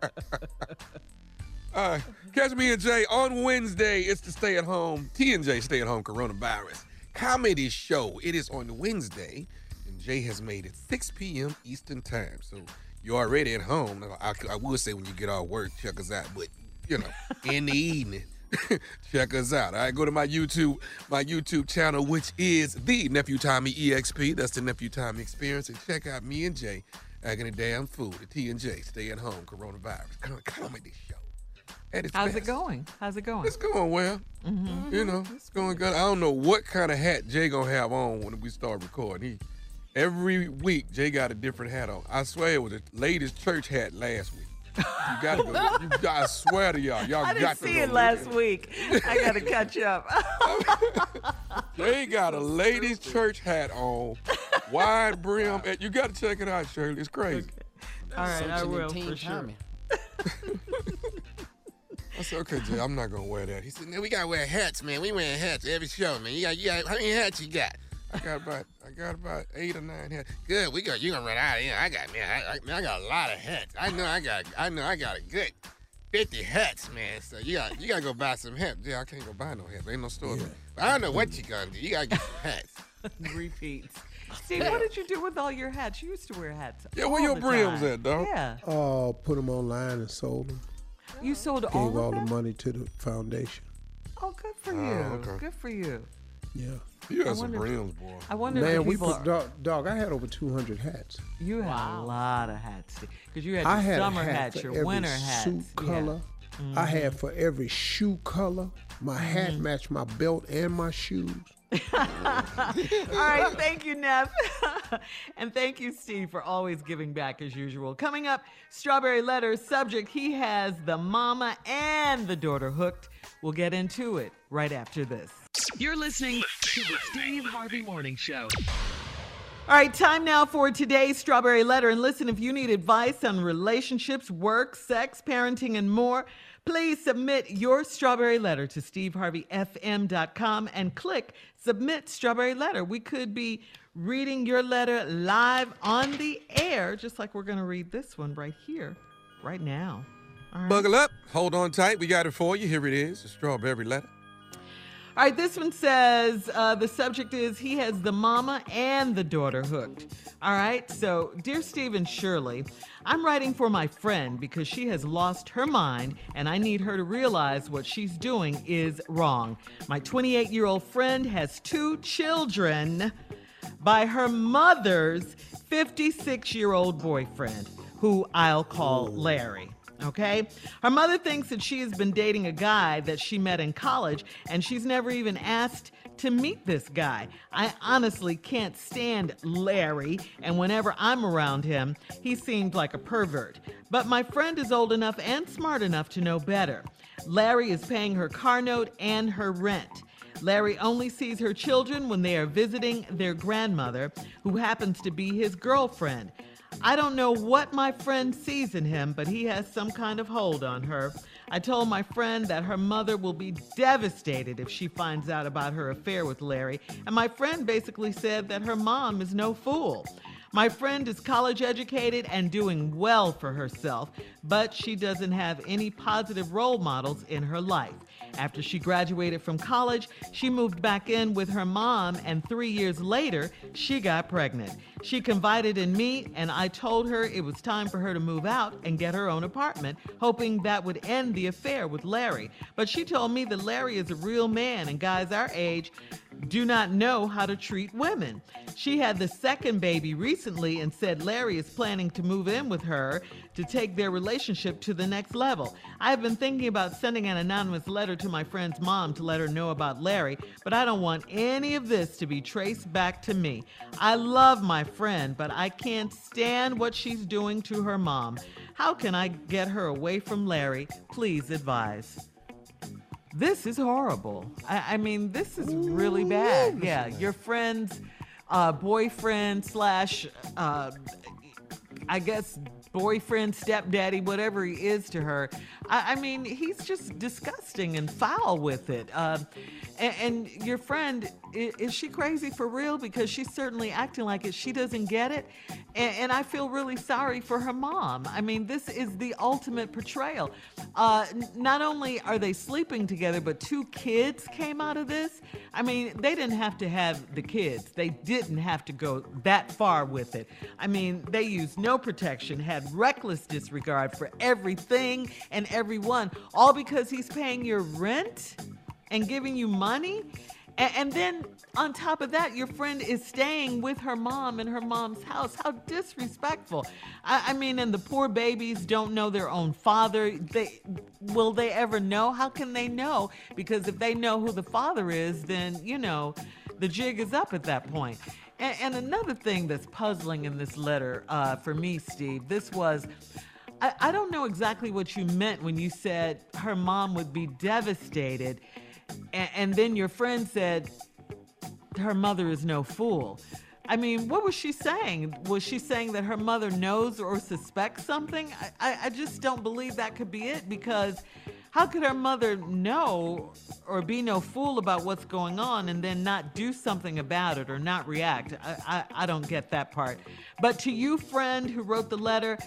S5: uh, catch me and Jay on Wednesday. It's the stay at home T and J stay at home coronavirus comedy show. It is on Wednesday, and Jay has made it 6 p.m. Eastern time. So you're already at home. I, I would say when you get off work, check us out. But you know, in the evening, check us out. All right, go to my YouTube, my YouTube channel, which is the Nephew Tommy EXP. That's the Nephew Tommy Experience, and check out me and Jay acting a damn fool. The T and J stay at home coronavirus comedy show.
S4: How's it going? How's it going?
S5: It's going well. Mm-hmm. You know, it's going good. I don't know what kind of hat Jay gonna have on when we start recording. He every week Jay got a different hat on. I swear it was the latest church hat last week. You gotta go. You, I swear to y'all, y'all
S4: I
S5: got
S4: didn't
S5: to
S4: see
S5: go
S4: it
S5: look
S4: last
S5: at
S4: week. I got to catch up.
S5: they got a ladies' church hat on, wide brim. and You got to check it out, Shirley. It's crazy.
S4: All right, I
S11: Searching in
S4: will
S11: Team
S4: for sure.
S5: I said, okay, Jay, I'm not gonna wear that. He said, man, we gotta wear hats, man. We wear hats every show, man. You got, you got, how many hats you got? I got about, I got about eight or nine hats. Good, we got, you gonna run out of here. I got, man, I, I, man, I got a lot of hats. I know I got, I know I got a good 50 hats, man. So you got, you gotta go buy some hats. Yeah, I can't go buy no hats. Ain't no store. But I don't know what you gonna do. You gotta get some hats.
S4: Repeats. Steve, what did you do with all your hats? You used to wear hats.
S5: Yeah, where
S4: all
S5: your
S4: the
S5: brims
S4: time.
S5: at, dog?
S4: Yeah.
S3: Oh, put them online and sold them.
S4: You sold all
S3: Gave
S4: all
S3: all
S4: of
S3: the money to the foundation.
S4: Oh, good for oh, you.
S5: Oh, okay.
S4: Good for you.
S3: Yeah.
S5: You
S4: I
S5: got some
S4: wonder-
S5: brims, boy.
S4: I wonder if
S3: Man,
S4: the
S3: we
S4: people
S3: put
S4: are-
S3: dog, dog. I had over 200 hats.
S4: You had a lot of hats because you had
S3: I
S4: your
S3: had
S4: summer
S3: a hat
S4: hats,
S3: for
S4: your
S3: every
S4: winter hats.
S3: suit
S4: Yeah.
S3: color. I had for every shoe color. My hat
S4: Mm-hmm.
S3: matched my belt and my shoes.
S4: All right, thank you, Neff. and thank you, Steve, for always giving back as usual. Coming up, Strawberry Letter subject he has the mama and the daughter hooked. We'll get into it right after this.
S1: You're listening to the Steve Harvey Morning Show.
S4: All right, time now for today's Strawberry Letter. And listen, if you need advice on relationships, work, sex, parenting, and more, please submit your Strawberry Letter to steveharveyfm.com and click Submit Strawberry Letter. We could be reading your letter live on the air, just like we're going to read this one right here, right now. All right.
S5: Buckle up. Hold on tight. We got it for you. Here it is. The strawberry letter.
S4: All right, this one says uh, the subject is he has the mama and the daughter hooked. All right, so dear Stephen Shirley, I'm writing for my friend because she has lost her mind and I need her to realize what she's doing is wrong. My 28 year old friend has two children by her mother's 56 year old boyfriend who I'll call Larry. Okay? Her mother thinks that she has been dating a guy that she met in college, and she's never even asked to meet this guy. I honestly can't stand Larry, and whenever I'm around him, he seems like a pervert. But my friend is old enough and smart enough to know better. Larry is paying her car note and her rent. Larry only sees her children when they are visiting their grandmother, who happens to be his girlfriend. I don't know what my friend sees in him, but he has some kind of hold on her. I told my friend that her mother will be devastated if she finds out about her affair with Larry, and my friend basically said that her mom is no fool. My friend is college educated and doing well for herself, but she doesn't have any positive role models in her life. After she graduated from college, she moved back in with her mom, and three years later, she got pregnant. She confided in me, and I told her it was time for her to move out and get her own apartment, hoping that would end the affair with Larry. But she told me that Larry is a real man, and guys our age do not know how to treat women. She had the second baby recently and said Larry is planning to move in with her to take their relationship to the next level. I've been thinking about sending an anonymous letter to my friend's mom to let her know about Larry, but I don't want any of this to be traced back to me. I love my friend, but I can't stand what she's doing to her mom. How can I get her away from Larry? Please advise. This is horrible. I, I mean, this is really bad. Yeah, your friend's uh, boyfriend slash, uh, I guess, boyfriend, stepdaddy, whatever he is to her. I, I mean, he's just disgusting and foul with it. Uh, and, and, your friend, is, she crazy for real? Because she's certainly acting like it. She doesn't get it. And, and, I feel really sorry for her mom. I mean, this is the ultimate portrayal. Uh, not only are they sleeping together, but two kids came out of this. I mean, they didn't have to have the kids, they didn't have to go that far with it. I mean, they used no protection, had reckless disregard for everything and everyone, all because he's paying your rent and giving you money. And, and, then on top of that, your friend is staying with her mom in her mom's house. How disrespectful. I, I, mean, and the poor babies don't know their own father. They will they ever know? How can they know? Because if they know who the father is, then you know, the jig is up at that point. And, and another thing that's puzzling in this letter uh, for me, Steve, this was. I, I don't know exactly what you meant when you said her mom would be devastated and, and then your friend said her mother is no fool. I mean, what was she saying? Was she saying that her mother knows or suspects something? I, I, just don't believe that could be it because how could her mother know or be no fool about what's going on and then not do something about it or not react? I, I, I don't get that part. But to you, friend who wrote the letter,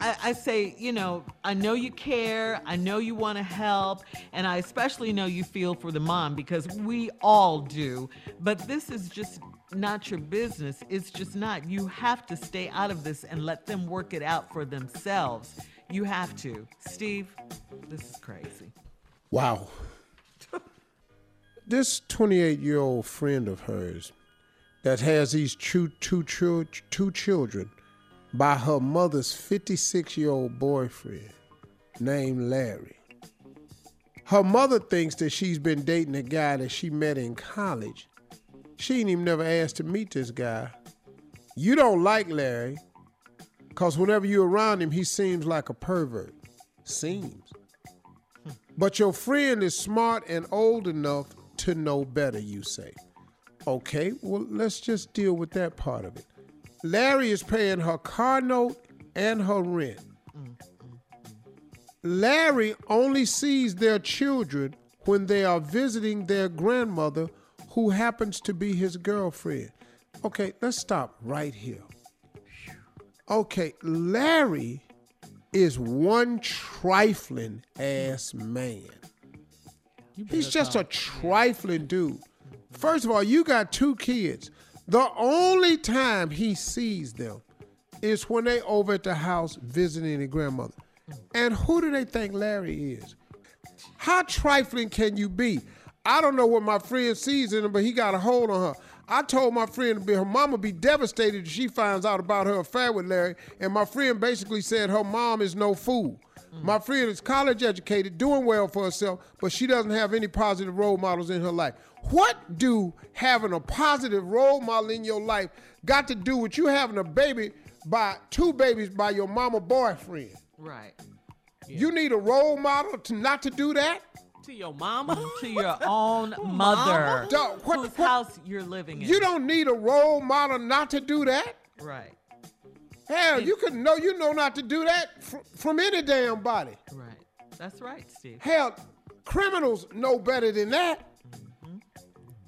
S4: I, I, say, you know, I know you care. I know you want to help. And I especially know you feel for the mom because we all do. But this is just not your business. It's just not. You have to stay out of this and let them work it out for themselves. You have to. Steve, this is crazy.
S3: Wow. this 28 year old friend of hers that has these two, two, two, two children by her mother's 56 year old boyfriend named Larry. Her mother thinks that she's been dating a guy that she met in college. She ain't even never asked to meet this guy. You don't like Larry, because whenever you're around him, he seems like a pervert. Seems. But your friend is smart and old enough to know better, you say. Okay, well, let's just deal with that part of it. Larry is paying her car note and her rent. Larry only sees their children when they are visiting their grandmother, who happens to be his girlfriend. Okay, let's stop right here. Okay, Larry is one trifling ass man. He's just a trifling dude. First of all, you got two kids. The only time he sees them is when they over at the house visiting their grandmother. And who do they think Larry is? How trifling can you be? I don't know what my friend sees in him, but he got a hold on her. I told my friend her mama be devastated if she finds out about her affair with Larry, and my friend basically said her mom is no fool. Mm. My friend is college educated, doing well for herself, but she doesn't have any positive role models in her life. What do having a positive role model in your life got to do with you having a baby by two babies by your mama boyfriend?
S4: Right.
S3: You need a role model to not to do that?
S6: To your mama?
S4: Mm, to your own mother.
S3: Dog, what-
S4: whose
S3: what-
S4: house you're living in.
S3: You don't need a role model not to do that.
S4: Right.
S3: Hell, you could know you know not to do that fr- from any damn body.
S4: Right. That's right, Steve.
S3: Hell, criminals know better than that. Mm-hmm.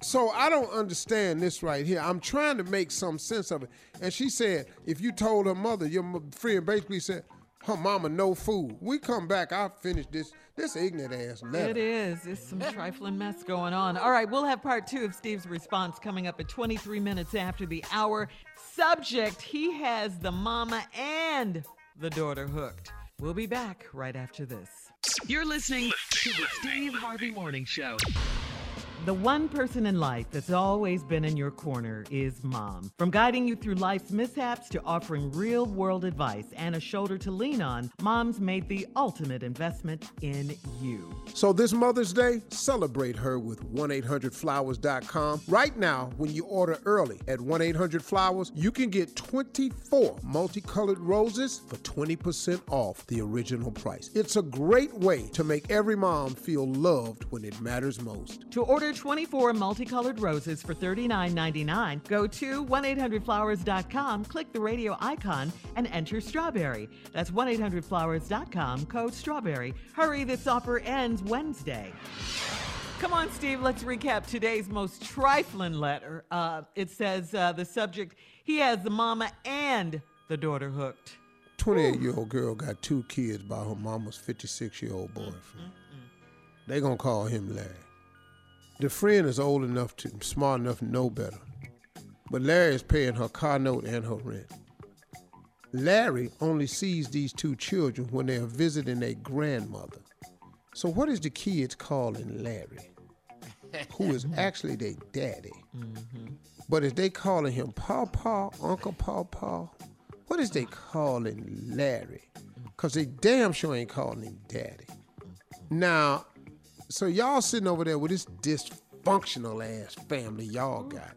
S3: So I don't understand this right here. I'm trying to make some sense of it. And she said, if you told her mother, your friend basically said, her mama no food. We come back, I'll finish this this ignorant ass letter.
S4: It is. It's some trifling mess going on. All right, we'll have part two of Steve's response coming up at 23 minutes after the hour. Subject He has the mama and the daughter hooked. We'll be back right after this.
S1: You're listening to the Steve Harvey Morning Show.
S4: The one person in life that's always been in your corner is mom. From guiding you through life's mishaps to offering real world advice and a shoulder to lean on, mom's made the ultimate investment in you.
S3: So this Mother's Day, celebrate her with 1-800-Flowers.com. Right now, when you order early at 1-800-Flowers, you can get 24 multicolored roses for 20% off the original price. It's a great way to make every mom feel loved when it matters most.
S4: To order 24 multicolored roses for $39.99, go to 1-800-Flowers.com, click the radio icon, and enter strawberry. That's 1-800-Flowers.com, code strawberry. Hurry, this offer ends Wednesday. Come on, Steve, let's recap today's most trifling letter. Uh, it says uh, the subject, he has the mama and the daughter hooked.
S3: 28-year-old girl got two kids by her mama's 56-year-old boyfriend. They gonna call him Larry. The friend is old enough to, smart enough to know better. But Larry is paying her car note and her rent. Larry only sees these two children when they are visiting their grandmother. So what is the kids calling Larry? Who is actually their daddy? Mm-hmm. But is they calling him Pawpaw, Uncle Pawpaw? What is they calling Larry? Cause they damn sure ain't calling him daddy. Now, so y'all sitting over there with this dysfunctional ass family y'all got.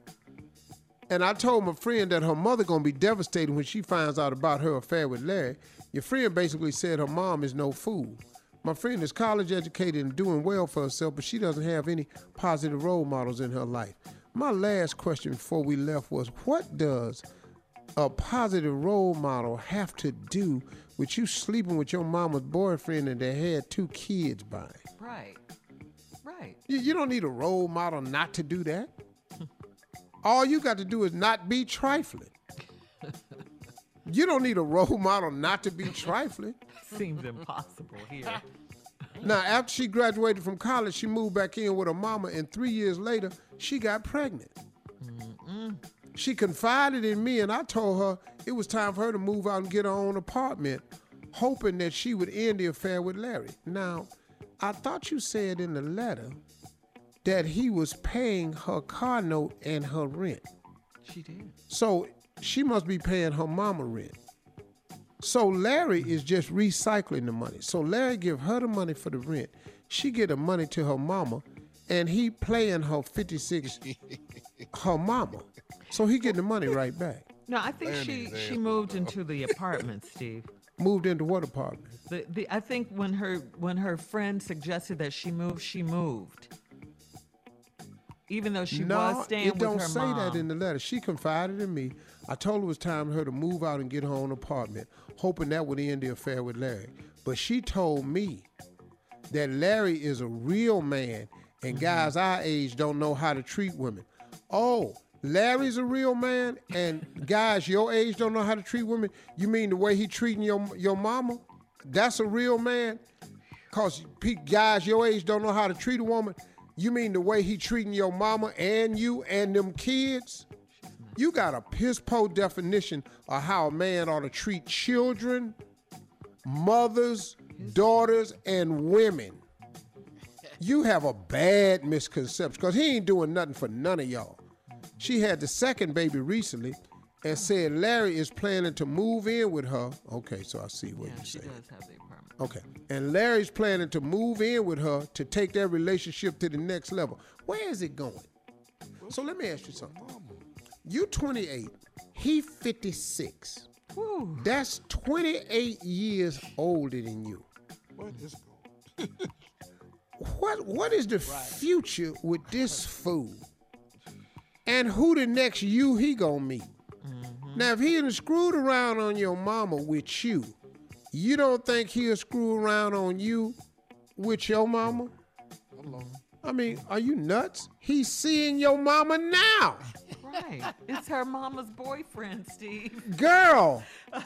S3: And I told my friend that her mother gonna be devastated when she finds out about her affair with Larry. Your friend basically said her mom is no fool. My friend is college educated and doing well for herself, but she doesn't have any positive role models in her life. My last question before we left was what does a positive role model have to do with you sleeping with your mama's boyfriend and they had two kids by?
S4: Right. Right.
S3: You, you don't need a role model not to do that. All you got to do is not be trifling. You don't need a role model not to be trifling.
S4: Seems impossible here.
S3: Now, after she graduated from college, she moved back in with her mama, and three years later, she got pregnant. She confided in me, and I told her it was time for her to move out and get her own apartment, hoping that she would end the affair with Larry. Now, I thought you said in the letter that he was paying her car note and her rent.
S4: She did.
S3: So she must be paying her mama rent. So Larry is just recycling the money. So Larry give her the money for the rent. She get the money to her mama, and he playing her 56 her mama. So he getting the money right back.
S4: No, I think she she moved into the apartment, Steve.
S3: Moved into what apartment?
S4: The, the I think when her when her friend suggested that she move, she moved. Even though she
S3: no,
S4: was staying
S3: it don't say
S4: mom.
S3: that in the letter. She confided in me. I told her it was time for her to move out and get her own apartment, hoping that would end the affair with Larry. But she told me that Larry is a real man,
S4: Mm-hmm.
S3: and guys our age don't know how to treat women. Oh, Larry's a real man, and guys your age don't know how to treat women. You mean the way he treating your your mama? That's a real man. Cause guys your age don't know how to treat a woman. You mean the way he treating your mama and you and them kids? You got a piss po definition of how a man ought to treat children, mothers, daughters, and women. You have a bad misconception because he ain't doing nothing for none of y'all. She had the second baby recently and said Larry is planning to move in with her. Okay, so I see what
S4: Yeah,
S3: you're saying.
S4: does have the apartment.
S3: Okay. And Larry's planning to move in with her to take their relationship to the next level. Where is it going? So let me ask you something. You 28, he 56. That's 28 years older than you.
S14: What is
S3: What what is the future with this fool? And who the next you he gonna meet? Mm-hmm. Now if he done screwed around on your mama with you, you don't think he'll screw around on you with your mama? I mean, are you nuts? He's seeing your mama now.
S4: Right. It's her mama's boyfriend, Steve.
S3: Girl.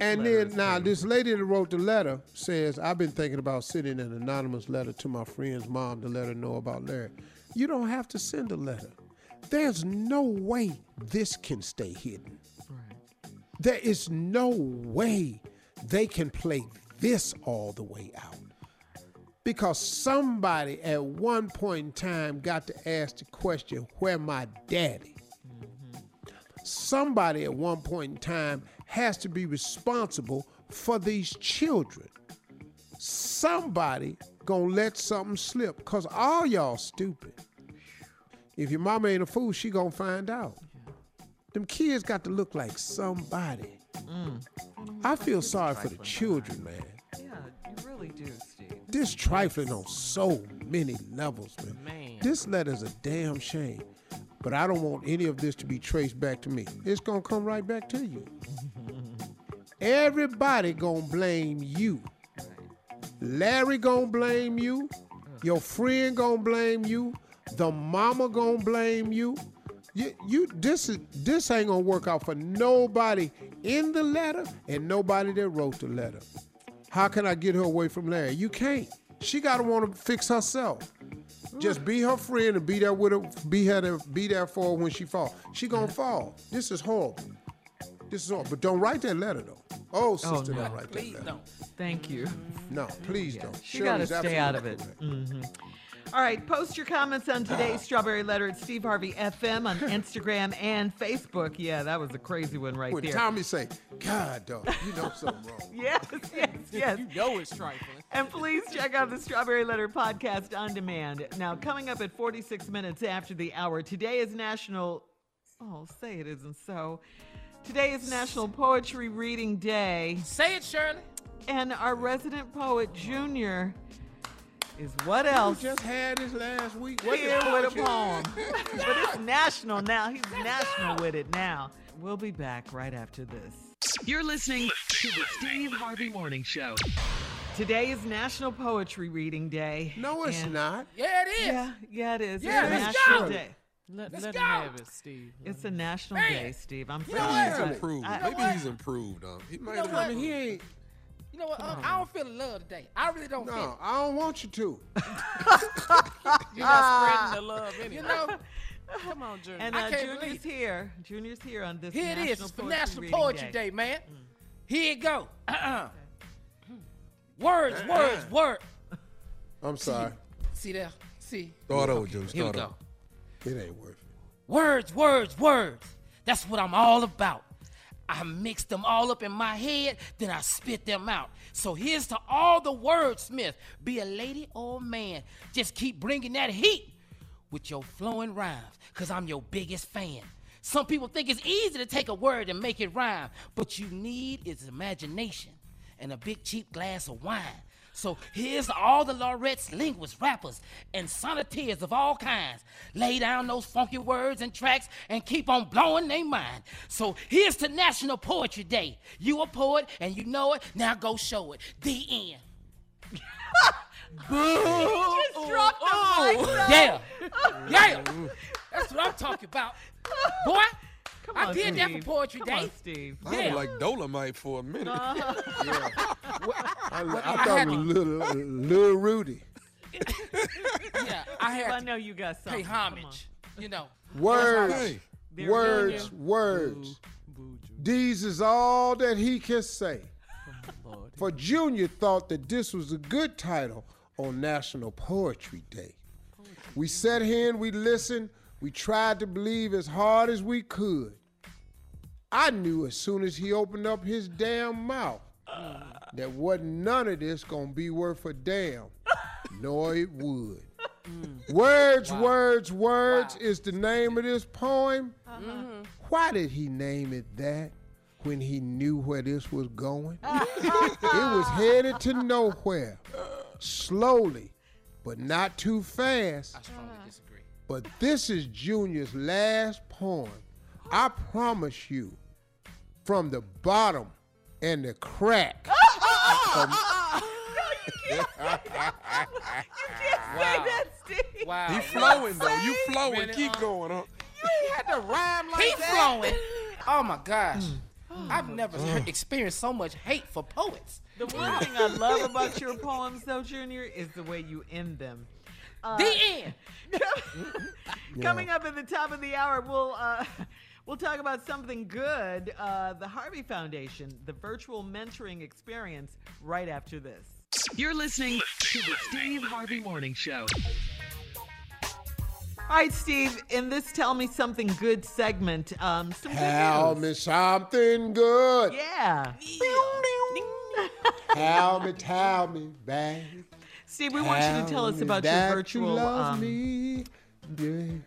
S3: And then now
S4: great.
S3: this lady that wrote the letter says, I've been thinking about sending an anonymous letter to my friend's mom to let her know about Larry. You don't have to send a letter. There's no way this can stay hidden. There is no way they can play this all the way out. Because somebody at one point in time got to ask the question, where my daddy? Mm-hmm. Somebody at one point in time has to be responsible for these children. Somebody gonna let something slip, cause all y'all stupid. If your mama ain't a fool, she gonna find out. Them kids got to look like somebody. Mm. I feel sorry for the children, man.
S4: Yeah, you really do, Steve.
S3: This trifling on so many levels, man. This letter's a damn shame. But I don't want any of this to be traced back to me. It's gonna come right back to you. Everybody gonna blame you. Larry gonna blame you. Your friend gonna blame you. The mama gonna blame you. You, you this is this ain't gonna work out for nobody in the letter and nobody that wrote the letter. How can I get her away from Larry? You can't. She gotta want to fix herself. Just be her friend and be there with her. Be her to be there for her when she fall. She gonna fall. This is horrible. This is all. But don't write that letter though. Oh, sister,
S4: no.
S3: don't write that letter.
S4: Thank you.
S3: No, please don't.
S4: She got to
S3: Shirley's
S4: stay out of it.
S3: correct.
S4: Mhm. All right, post your comments on today's Strawberry Letter at Steve Harvey FM on Instagram and Facebook. Yeah, that was a crazy one right
S3: When
S4: there.
S3: Tommy say, God, dog, you know something wrong.
S4: Yes, yes, yes.
S6: you know it's trifling.
S4: And please check out the Strawberry Letter podcast on demand. Now, coming up at 46 minutes after the hour, today is National. Oh, say it isn't so. Today is National Poetry Reading Day.
S11: Say it, Shirley.
S4: And our resident poet, Junior, is what else?
S3: He just had his last week. What
S4: Here
S3: is
S4: with a poem. but it's national now. He's national with it now. We'll be back right after this.
S1: You're listening to the Steve Harvey Morning Show.
S4: Today is National Poetry Reading Day.
S3: No, it's
S4: and-
S3: not.
S11: Yeah, it is.
S4: Yeah, yeah, it is.
S11: Yeah,
S4: it's
S11: let's
S4: national
S11: go.
S4: day.
S6: Let,
S11: Let's go.
S6: him have it, Steve.
S4: It's a national
S11: Man.
S4: day, Steve. I'm
S11: You know
S4: sorry.
S11: what?
S5: He's improved.
S4: I-
S5: Maybe
S11: what?
S5: he's improved. Um, he might
S11: know
S5: have
S11: what?
S3: I mean, he ain't.
S11: You know what? Uh, I don't feel the love today. I really don't feel
S3: No, I don't want you to.
S6: You're not spreading the love anyway.
S11: You know,
S6: Come on, Junior.
S4: And
S11: I
S4: uh,
S11: can't
S4: Junior's
S11: believe
S4: here. Junior's here on this
S11: here it
S4: National
S11: is. It's for
S4: Poetry
S11: National Poetry
S4: Day.
S11: Day, man. Here it go. Uh-uh. Words, words, word.
S3: I'm sorry.
S11: See there? See?
S5: Start over,
S11: Okay,
S5: Joe.
S11: Here we
S5: Start
S11: go.
S3: It ain't worth it.
S11: Words, words, words. That's what I'm all about. I mix them all up in my head, then I spit them out. So here's to all the wordsmith. Be a lady or a man. Just keep bringing that heat with your flowing rhymes, because I'm your biggest fan. Some people think it's easy to take a word and make it rhyme, but you need is imagination and a big cheap glass of wine. So here's all the laureates, linguists, rappers, and sonneteers of all kinds. Lay down those funky words and tracks and keep on blowing their mind. So here's to National Poetry Day. You a poet and you know it, now go show it. The end. Boo!
S4: just dropped the mic.
S11: Yeah. Yeah. That's what I'm talking about. Boy,
S4: Come
S11: I
S4: on,
S11: did that for Poetry
S4: Come
S11: Day.
S4: on, Steve.
S5: I
S11: Yeah.
S5: was like Dolemite for a minute. Uh-huh.
S3: I, I
S11: I
S3: thought
S11: had
S3: it was
S11: to-
S3: little, little uh, Rudy.
S11: Yeah, I
S4: Steve, I know you got
S11: to pay
S4: something. Come on.
S11: homage. You know.
S3: Words,
S5: Hey,
S4: There
S3: words,
S4: Junior.
S3: words. These is all that he can say. For Junior thought that this was a good title on National Poetry Day. We sat here and we listened We tried to believe as hard as we could. I knew as soon as he opened up his damn mouth that wasn't none of this gonna be worth a damn, nor it would. Mm. Words, words, words is the name of this poem. Uh-huh. Why did he name it that when he knew where this was going? it was headed to nowhere, slowly, but not too fast.
S11: I strongly disagree.
S3: But this is Junior's last poem. I promise you, from the bottom and the crack. of-
S11: Wow.
S4: Say that, Steve.
S11: Wow.
S5: He flowing though. You flowing.
S11: Really,
S5: Keep going, huh?
S6: ain't had to rhyme like
S11: He
S6: that.
S11: flowing. Oh my gosh. I've never heard- experienced so much hate for poets.
S4: The one thing I love about your poems, though, Junior, is the way you end them. Uh,
S11: The end.
S4: Coming up at the top of the hour, we'll uh, we'll talk about something good. Uh, the Harvey Foundation, the virtual mentoring experience, right after this.
S1: You're listening to the Steve Harvey Morning Show.
S4: All right, Steve. In this "Tell Me Something Good" segment, um, some good
S3: Tell
S4: news.
S3: me something good.
S4: Yeah.
S3: Tell me, tell me, babe.
S4: Steve, we want you to tell us about your virtual um,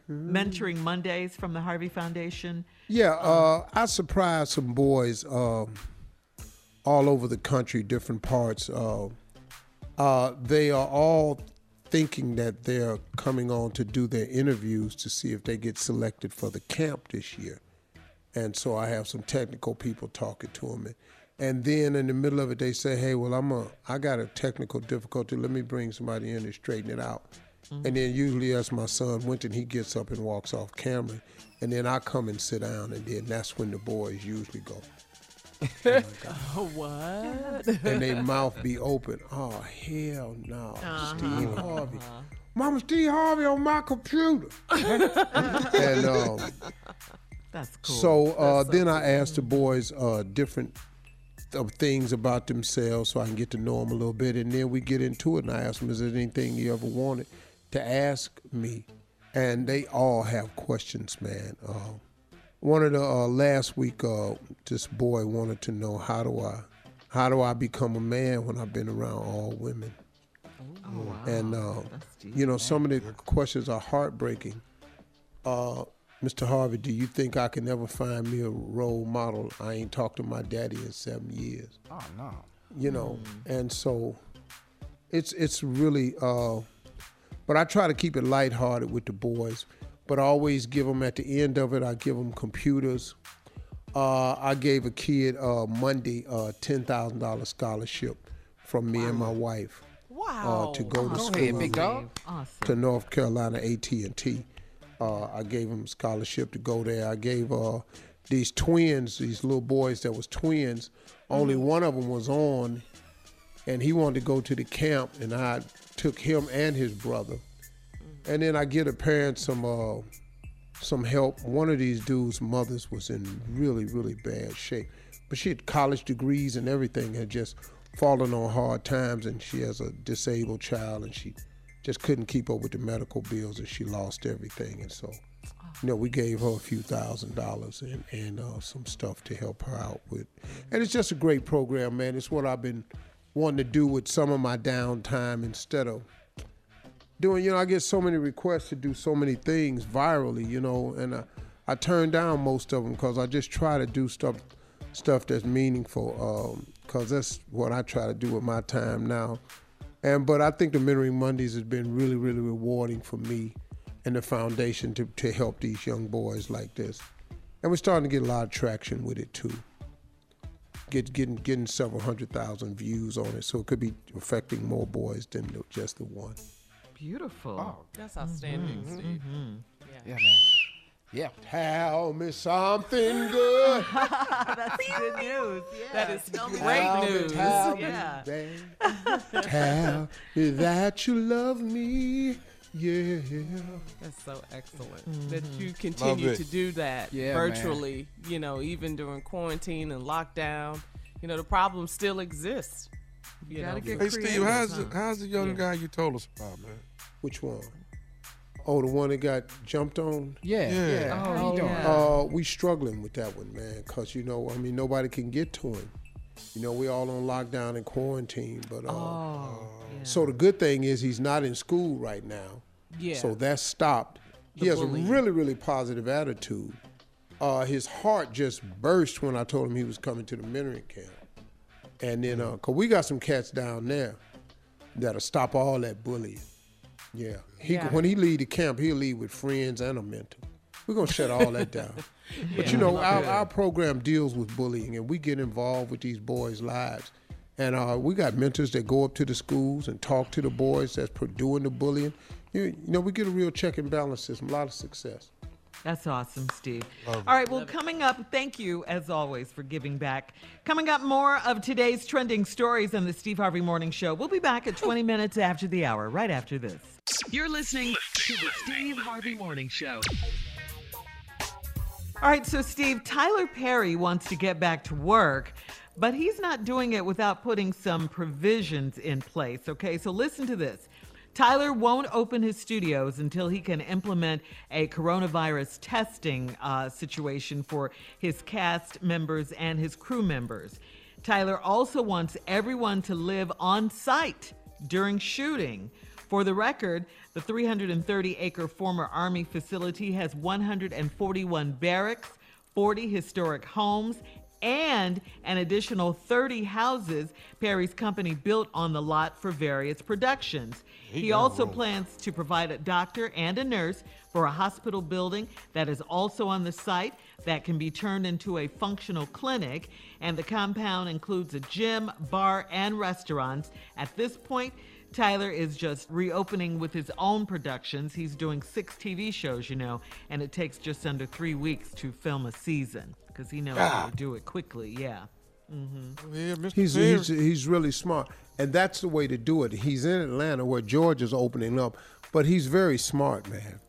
S4: mentoring Mondays from the Harvey Foundation.
S3: Yeah, uh, I surprised some boys um, all over the country, different parts. Uh, uh, they are all thinking that they're coming on to do their interviews to see if they get selected for the camp this year. And so I have some technical people talking to them. And, and then in the middle of it, they say, hey, well, I'm a, I got a technical difficulty. Let me bring somebody in and straighten it out. And then usually that's my son Wynton. He gets up and walks off camera, and then I come and sit down, and then that's when the boys usually go,
S6: what?
S3: and they mouth be open. Oh hell no,
S6: Uh-huh.
S3: Steve Harvey, Mama Steve Harvey on my computer. and um,
S4: That's cool.
S3: so uh, then I asked the boys uh, different of things about themselves so I can get to know them a little bit, and then we get into it. And I ask them, "Is there anything you ever wanted to ask me?" And they all have questions, man. Uh, one of the uh, last week, uh, this boy wanted to know how do I, how do I become a man when I've been around all women? And uh, you know, some of the questions are heartbreaking. Uh, Mr. Harvey, do you think I can ever find me a role model? I ain't talked to my daddy in seven years.
S11: Oh no.
S3: You know, and so it's it's really. Uh, but I try to keep it lighthearted with the boys. But I always give them at the end of it. I give them computers. Uh, I gave a kid uh, Monday a ten thousand dollars scholarship from me and my wife.
S6: Wow.
S3: Uh, to go to
S11: Go
S3: school
S11: ahead, big dog.
S4: Awesome.
S3: to North Carolina AT and T. Uh, I gave him a scholarship to go there. I gave uh, these twins, these little boys that was twins. Only one of them was on, and he wanted to go to the camp, and I took him and his brother. And then I get a parent some uh, some help. One of these dudes' mothers was in really really bad shape, but she had college degrees and everything. Had just fallen on hard times, and she has a disabled child, and she just couldn't keep up with the medical bills, and she lost everything. And so, you know, we gave her a few thousand dollars and and uh, some stuff to help her out with. And it's just a great program, man. It's what I've been wanting to do with some of my downtime instead of doing, you know, I get so many requests to do so many things virally, you know, and I, I turn down most of them because I just try to do stuff stuff that's meaningful because that's what I try to do with my time now. And but I think the Mentoring Mondays has been really, really rewarding for me and the foundation to, to help these young boys like this. And we're starting to get a lot of traction with it too. Get, getting getting several hundred thousand views on it, so it could be affecting more boys than just the one.
S4: Beautiful.
S11: Oh,
S6: That's outstanding, mm-hmm, Steve. Mm-hmm.
S11: Yeah, man. Yeah.
S3: Tell me something good.
S4: That's good news. Yeah.
S6: That is
S4: Tell me
S6: great
S3: Tell me,
S6: news.
S3: tell me,
S4: Yeah.
S3: babe. Tell me that you love me. Yeah.
S6: That's so excellent mm-hmm. that you continue to do that
S11: Yeah,
S6: virtually. You know, even during quarantine and lockdown. You know, the problem still exists. You
S4: gotta
S6: know,
S4: get
S5: Hey Steve, how's
S4: huh?
S5: the, how's the young
S6: Yeah.
S5: guy you told us about, man?
S3: Which one? Oh, the one that got jumped on?
S14: Yeah, yeah. yeah.
S4: Oh,
S14: How you doing?
S3: Uh, we struggling with that one, man, because, you know, I mean, nobody can get to him. You know, we all on lockdown and quarantine, but uh,
S4: Oh,
S3: so the good thing is he's not in school right now.
S6: Yeah.
S3: So that's stopped. he has
S6: bullying.
S3: a really, really positive attitude. Uh, his heart just burst when I told him he was coming to the mentoring camp. And then, uh, cause we got some cats down there that'll stop all that bullying. Yeah. He
S6: Yeah.
S3: when he leave the camp, he'll leave with friends and a mentor. We're gonna shut all that down. But you know, our, our program deals with bullying, and we get involved with these boys' lives. And uh, we got mentors that go up to the schools and talk to the boys that's pro- doing the bullying. You, you know, we get a real check and balance system, a lot of success.
S4: That's awesome, Steve. All right, well, coming up, thank you as always for giving back. Coming up, more of today's trending stories on the Steve Harvey Morning Show. We'll be back at 20 minutes after the hour, right after this.
S1: You're listening to the Steve Harvey Morning Show.
S4: All right, so Steve, Tyler Perry wants to get back to work, but he's not doing it without putting some provisions in place. Okay, so listen to this. Tyler won't open his studios until he can implement a coronavirus testing uh, situation for his cast members and his crew members. Tyler also wants everyone to live on site during shooting. For the record, the 330 acre former Army facility has 141 barracks, 40 historic homes, and an additional 30 houses Perry's company built on the lot for various productions. He also plans to provide a doctor and a nurse for a hospital building that is also on the site that can be turned into a functional clinic. And the compound includes a gym, bar, and restaurants. At this point, Tyler is just reopening with his own productions. He's doing six TV shows, you know, and it takes just under three weeks to film a season because he knows how to do it quickly. Yeah. Mm-hmm.
S5: Yeah, Mr.
S3: He's, he's he's really smart, and that's the way to do it. He's in Atlanta where Georgia's opening up, but he's very smart, man.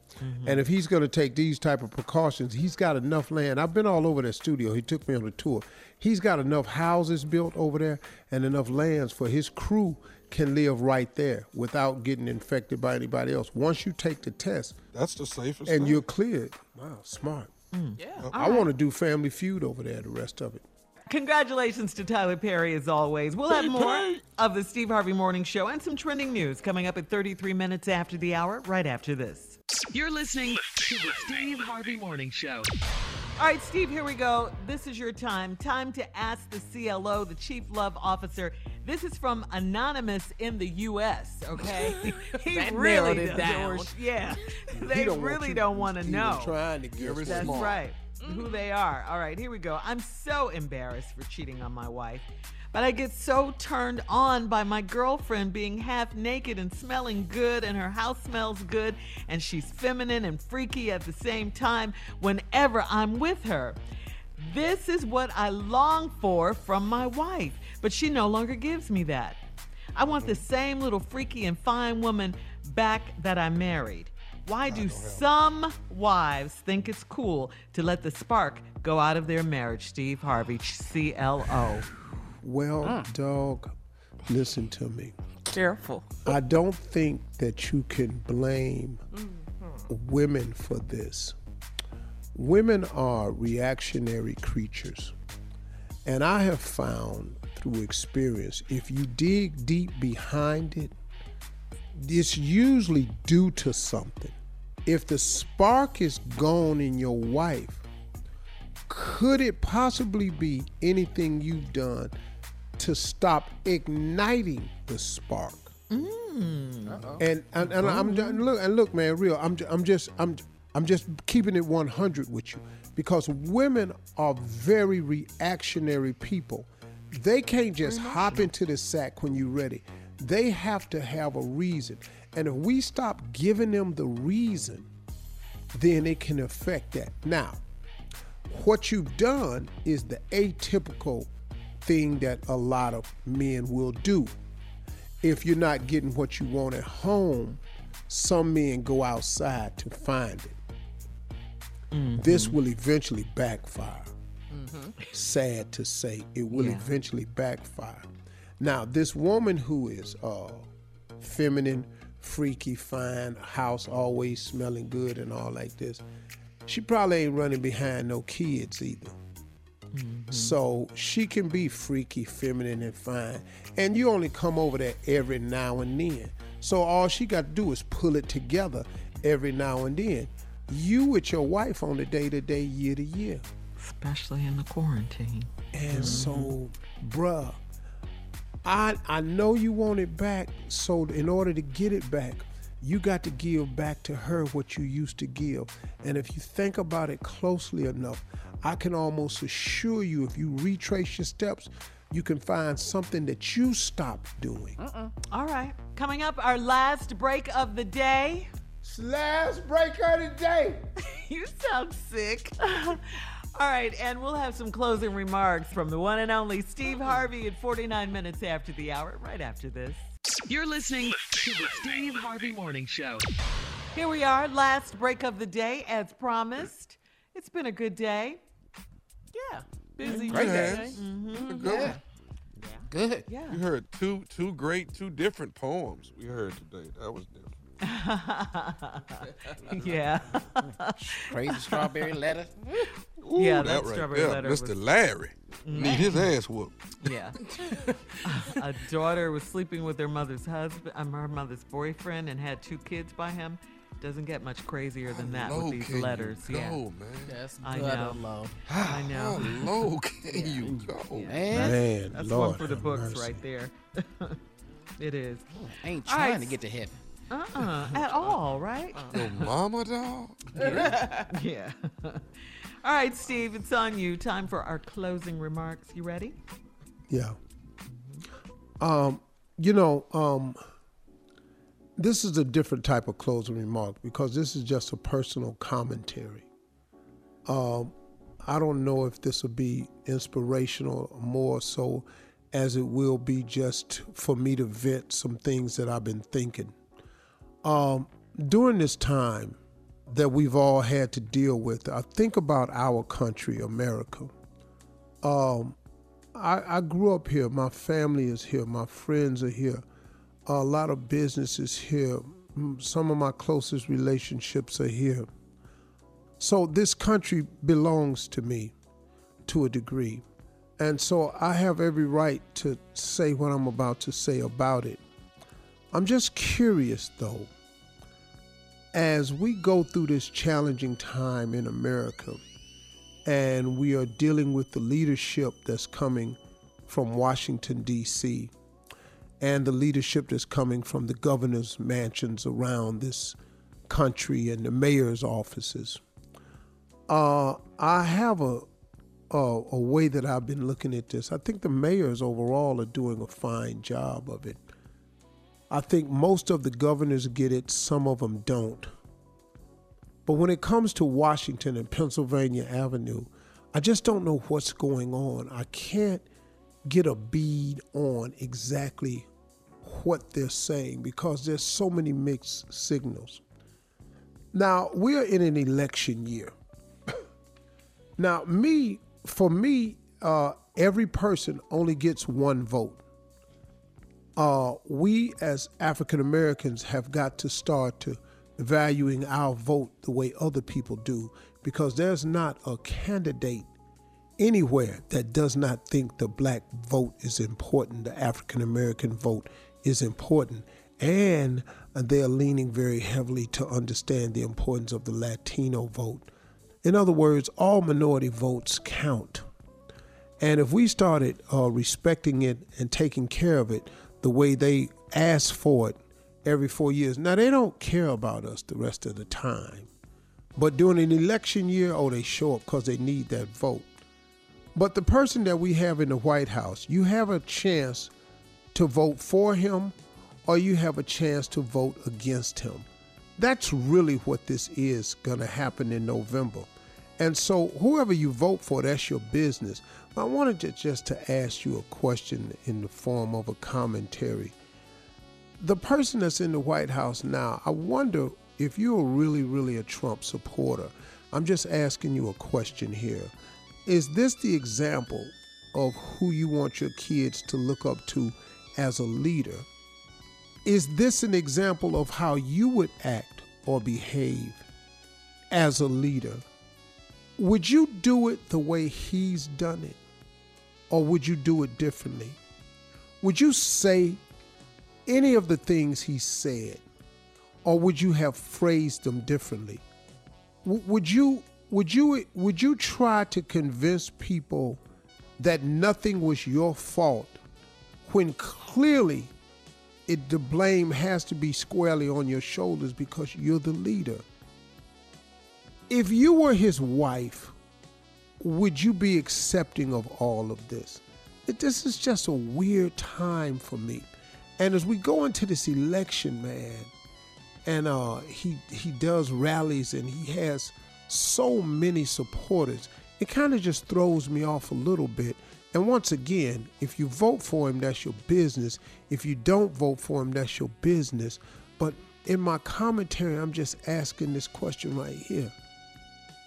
S3: And if he's going to take these type of precautions, he's got enough land. I've been all over that studio. He took me on a tour. He's got enough houses built over there and enough lands for his crew can live right there without getting infected by anybody else. Once you take the test
S5: That's the safest.
S3: and
S5: thing.
S3: you're cleared, wow, smart. Mm.
S6: Yeah.
S3: I want to do Family Feud over there. The rest of it.
S4: Congratulations to Tyler Perry as always. We'll have more of the Steve Harvey Morning Show and some trending news coming up at 33 minutes after the hour, right after this.
S1: You're listening to the Steve Harvey Morning Show.
S4: All right, Steve, here we go. This is your time. Time to ask the CLO, the Chief Love Officer. This is from Anonymous in the U.S., okay? he really does-
S6: down.
S4: Yeah. They
S3: don't
S4: really don't want to know.
S3: Trying to get
S4: That's
S3: smart.
S4: right. Who they are. All right, here we go. I'm so embarrassed for cheating on my wife, but I get so turned on by my girlfriend being half naked and smelling good, and her house smells good, and she's feminine and freaky at the same time whenever I'm with her. This is what I long for from my wife, but she no longer gives me that. I want the same little freaky and fine woman back that I married. Why ah, do some wives think it's cool to let the spark go out of their marriage? Steve Harvey, CLO.
S3: Well, mm. dog, listen to me.
S6: Careful.
S3: I don't think that you can blame mm-hmm. women for this. Women are reactionary creatures. And I have found through experience, if you dig deep behind it, it's usually due to something. If the spark is gone in your wife, could it possibly be anything you've done to stop igniting the spark? Mm. And and, and I'm look and look, man, real. I'm I'm just I'm I'm just keeping it 100 with you because women are very reactionary people. They can't just mm-hmm. hop into the sack when you're ready. They have to have a reason. And if we stop giving them the reason, then it can affect that. Now, what you've done is the atypical thing that a lot of men will do. If you're not getting what you want at home, some men go outside to find it. This will eventually backfire. Sad to say, it will
S4: Yeah.
S3: eventually backfire. Now, this woman who is uh, feminine, freaky fine, house always smelling good and all like this. She probably ain't running behind no kids either. Mm-hmm. So she can be freaky, feminine, and fine. And you only come over there every now and then. So all she got to do is pull it together every now and then. You with your wife on the day to day, year to year.
S4: Especially in the quarantine.
S3: And mm-hmm. so, bruh, I I know you want it back. So in order to get it back, you got to give back to her what you used to give. And if you think about it closely enough, I can almost assure you, if you retrace your steps, you can find something that you stopped doing.
S4: All right. Coming up, our last break of the day.
S3: Last break of the day.
S4: you sound sick. All right, and we'll have some closing remarks from the one and only Steve Harvey at 49 minutes after the hour, right after this.
S1: You're listening to the Steve Harvey Morning Show.
S4: Here we are, last break of the day, as promised. It's been a good day.
S6: Yeah.
S4: Busy
S5: Great
S4: day.
S5: day.
S4: Mhm.
S5: Good one.
S11: Good.
S4: Yeah.
S5: We heard two two great, two different poems we heard today. That was different.
S4: yeah.
S11: Crazy strawberry letter.
S5: Ooh,
S4: Yeah,
S5: that,
S4: that
S5: right
S4: strawberry
S5: there,
S4: letter
S5: Mr.
S4: was-
S5: Larry. Need his ass whooped.
S4: Yeah. a daughter was sleeping with her mother's husband, um, her mother's boyfriend, and had two kids by him. Doesn't get much crazier than that with these
S5: can you
S4: letters. yeah.
S5: go, man?
S6: That's
S4: I
S6: gutter
S4: know.
S6: low.
S4: I know.
S5: How low can you go?
S6: Man,
S3: Man,
S4: That's
S3: Lord
S4: one for the books
S3: mercy.
S4: right there. it is.
S11: I ain't
S4: All right.
S11: trying to get to heaven.
S4: Uh-uh, at all, right?
S5: Your mama dog?
S4: yeah. all right, Steve, it's on you. Time for our closing remarks. You ready?
S3: Yeah. Um, you know, um, this is a different type of closing remark because this is just a personal commentary. Um, I don't know if this will be inspirational or more so as it will be just for me to vent some things that I've been thinking. Um, during this time that we've all had to deal with, I think about our country, America. Um, I, I grew up here. My family is here. My friends are here. A lot of businesses here. Some of my closest relationships are here. So this country belongs to me to a degree. And so I have every right to say what I'm about to say about it. I'm just curious though, as we go through this challenging time in America, and we are dealing with the leadership that's coming from Washington, D.C., and the leadership that's coming from the governor's mansions around this country and the mayor's offices. Uh, I have a, a a way that I've been looking at this. I think the mayors overall are doing a fine job of it. I think most of the governors get it, some of them don't. But when it comes to Washington and Pennsylvania Avenue, I just don't know what's going on. I can't get a bead on exactly what they're saying because there's so many mixed signals. Now, we're in an election year. now, me, for me, uh, every person only gets one vote. Uh, we as African Americans have got to start to valuing our vote the way other people do because there's not a candidate anywhere that does not think the black vote is important, the African American vote is important, and they're leaning very heavily to understand the importance of the Latino vote. In other words, all minority votes count. And if we started uh, respecting it and taking care of it the way they ask for it every four years, now they don't care about us the rest of the time. But during an election year, oh, they show up because they need that vote. But the person that we have in the White House, you have a chance to vote for him or you have a chance to vote against him. That's really what this is going to happen in November. And so, whoever you vote for, that's your business. I wanted to just to ask you a question in the form of a commentary. The person that's in the White House now, I wonder if you're really, really a Trump supporter. I'm just asking you a question here. Is this the example of who you want your kids to look up to as a leader? is this an example of how you would act or behave as a leader? Would you do it the way he's done it? Or would you do it differently? Would you say any of the things he said? Or would you have phrased them differently? W- would you would you would you try to convince people that nothing was your fault when clearly it the blame has to be squarely on your shoulders because you're the leader. If you were his wife, would you be accepting of all of this? This is just a weird time for me. And as we go into this election, man, and uh, he he does rallies and he has so many supporters, it kind of just throws me off a little bit and once again, if you vote for him, that's your business. If you don't vote for him, that's your business. But in my commentary, I'm just asking this question right here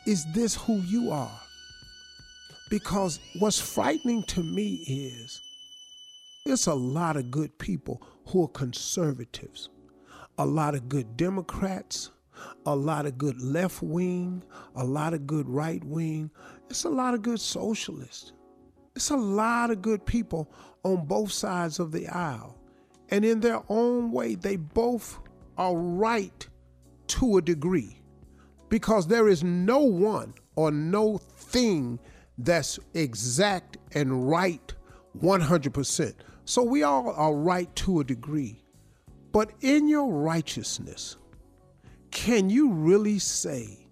S3: Is this who you are? Because what's frightening to me is it's a lot of good people who are conservatives, a lot of good Democrats, a lot of good left wing, a lot of good right wing. It's a lot of good socialists. It's a lot of good people on both sides of the aisle. And in their own way, they both are right to a degree because there is no one or no thing that's exact and right 100%. So we all are right to a degree. But in your righteousness, can you really say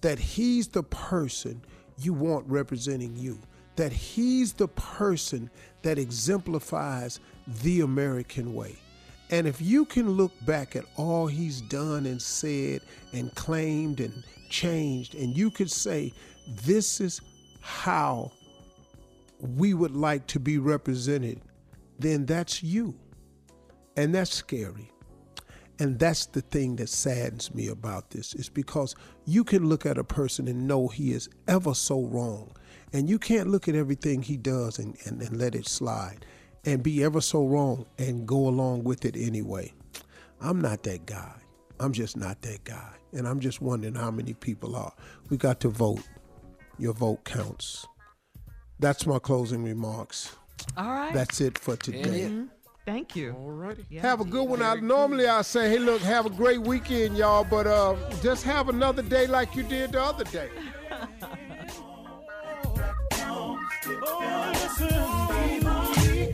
S3: that he's the person you want representing you? that he's the person that exemplifies the American way. And if you can look back at all he's done and said and claimed and changed, and you could say, this is how we would like to be represented, then that's you. And that's scary. And that's the thing that saddens me about this, is because you can look at a person and know he is ever so wrong and you can't look at everything he does and, and, and let it slide and be ever so wrong and go along with it anyway. I'm not that guy. I'm just not that guy. And I'm just wondering how many people are. We got to vote. Your vote counts. That's my closing remarks.
S4: All right.
S3: That's it for today.
S4: Mm-hmm. Thank you.
S3: All righty. Yeah, have a good one. I normally I say, hey, look, have a great weekend, y'all, but uh, just have another day like you did the other day.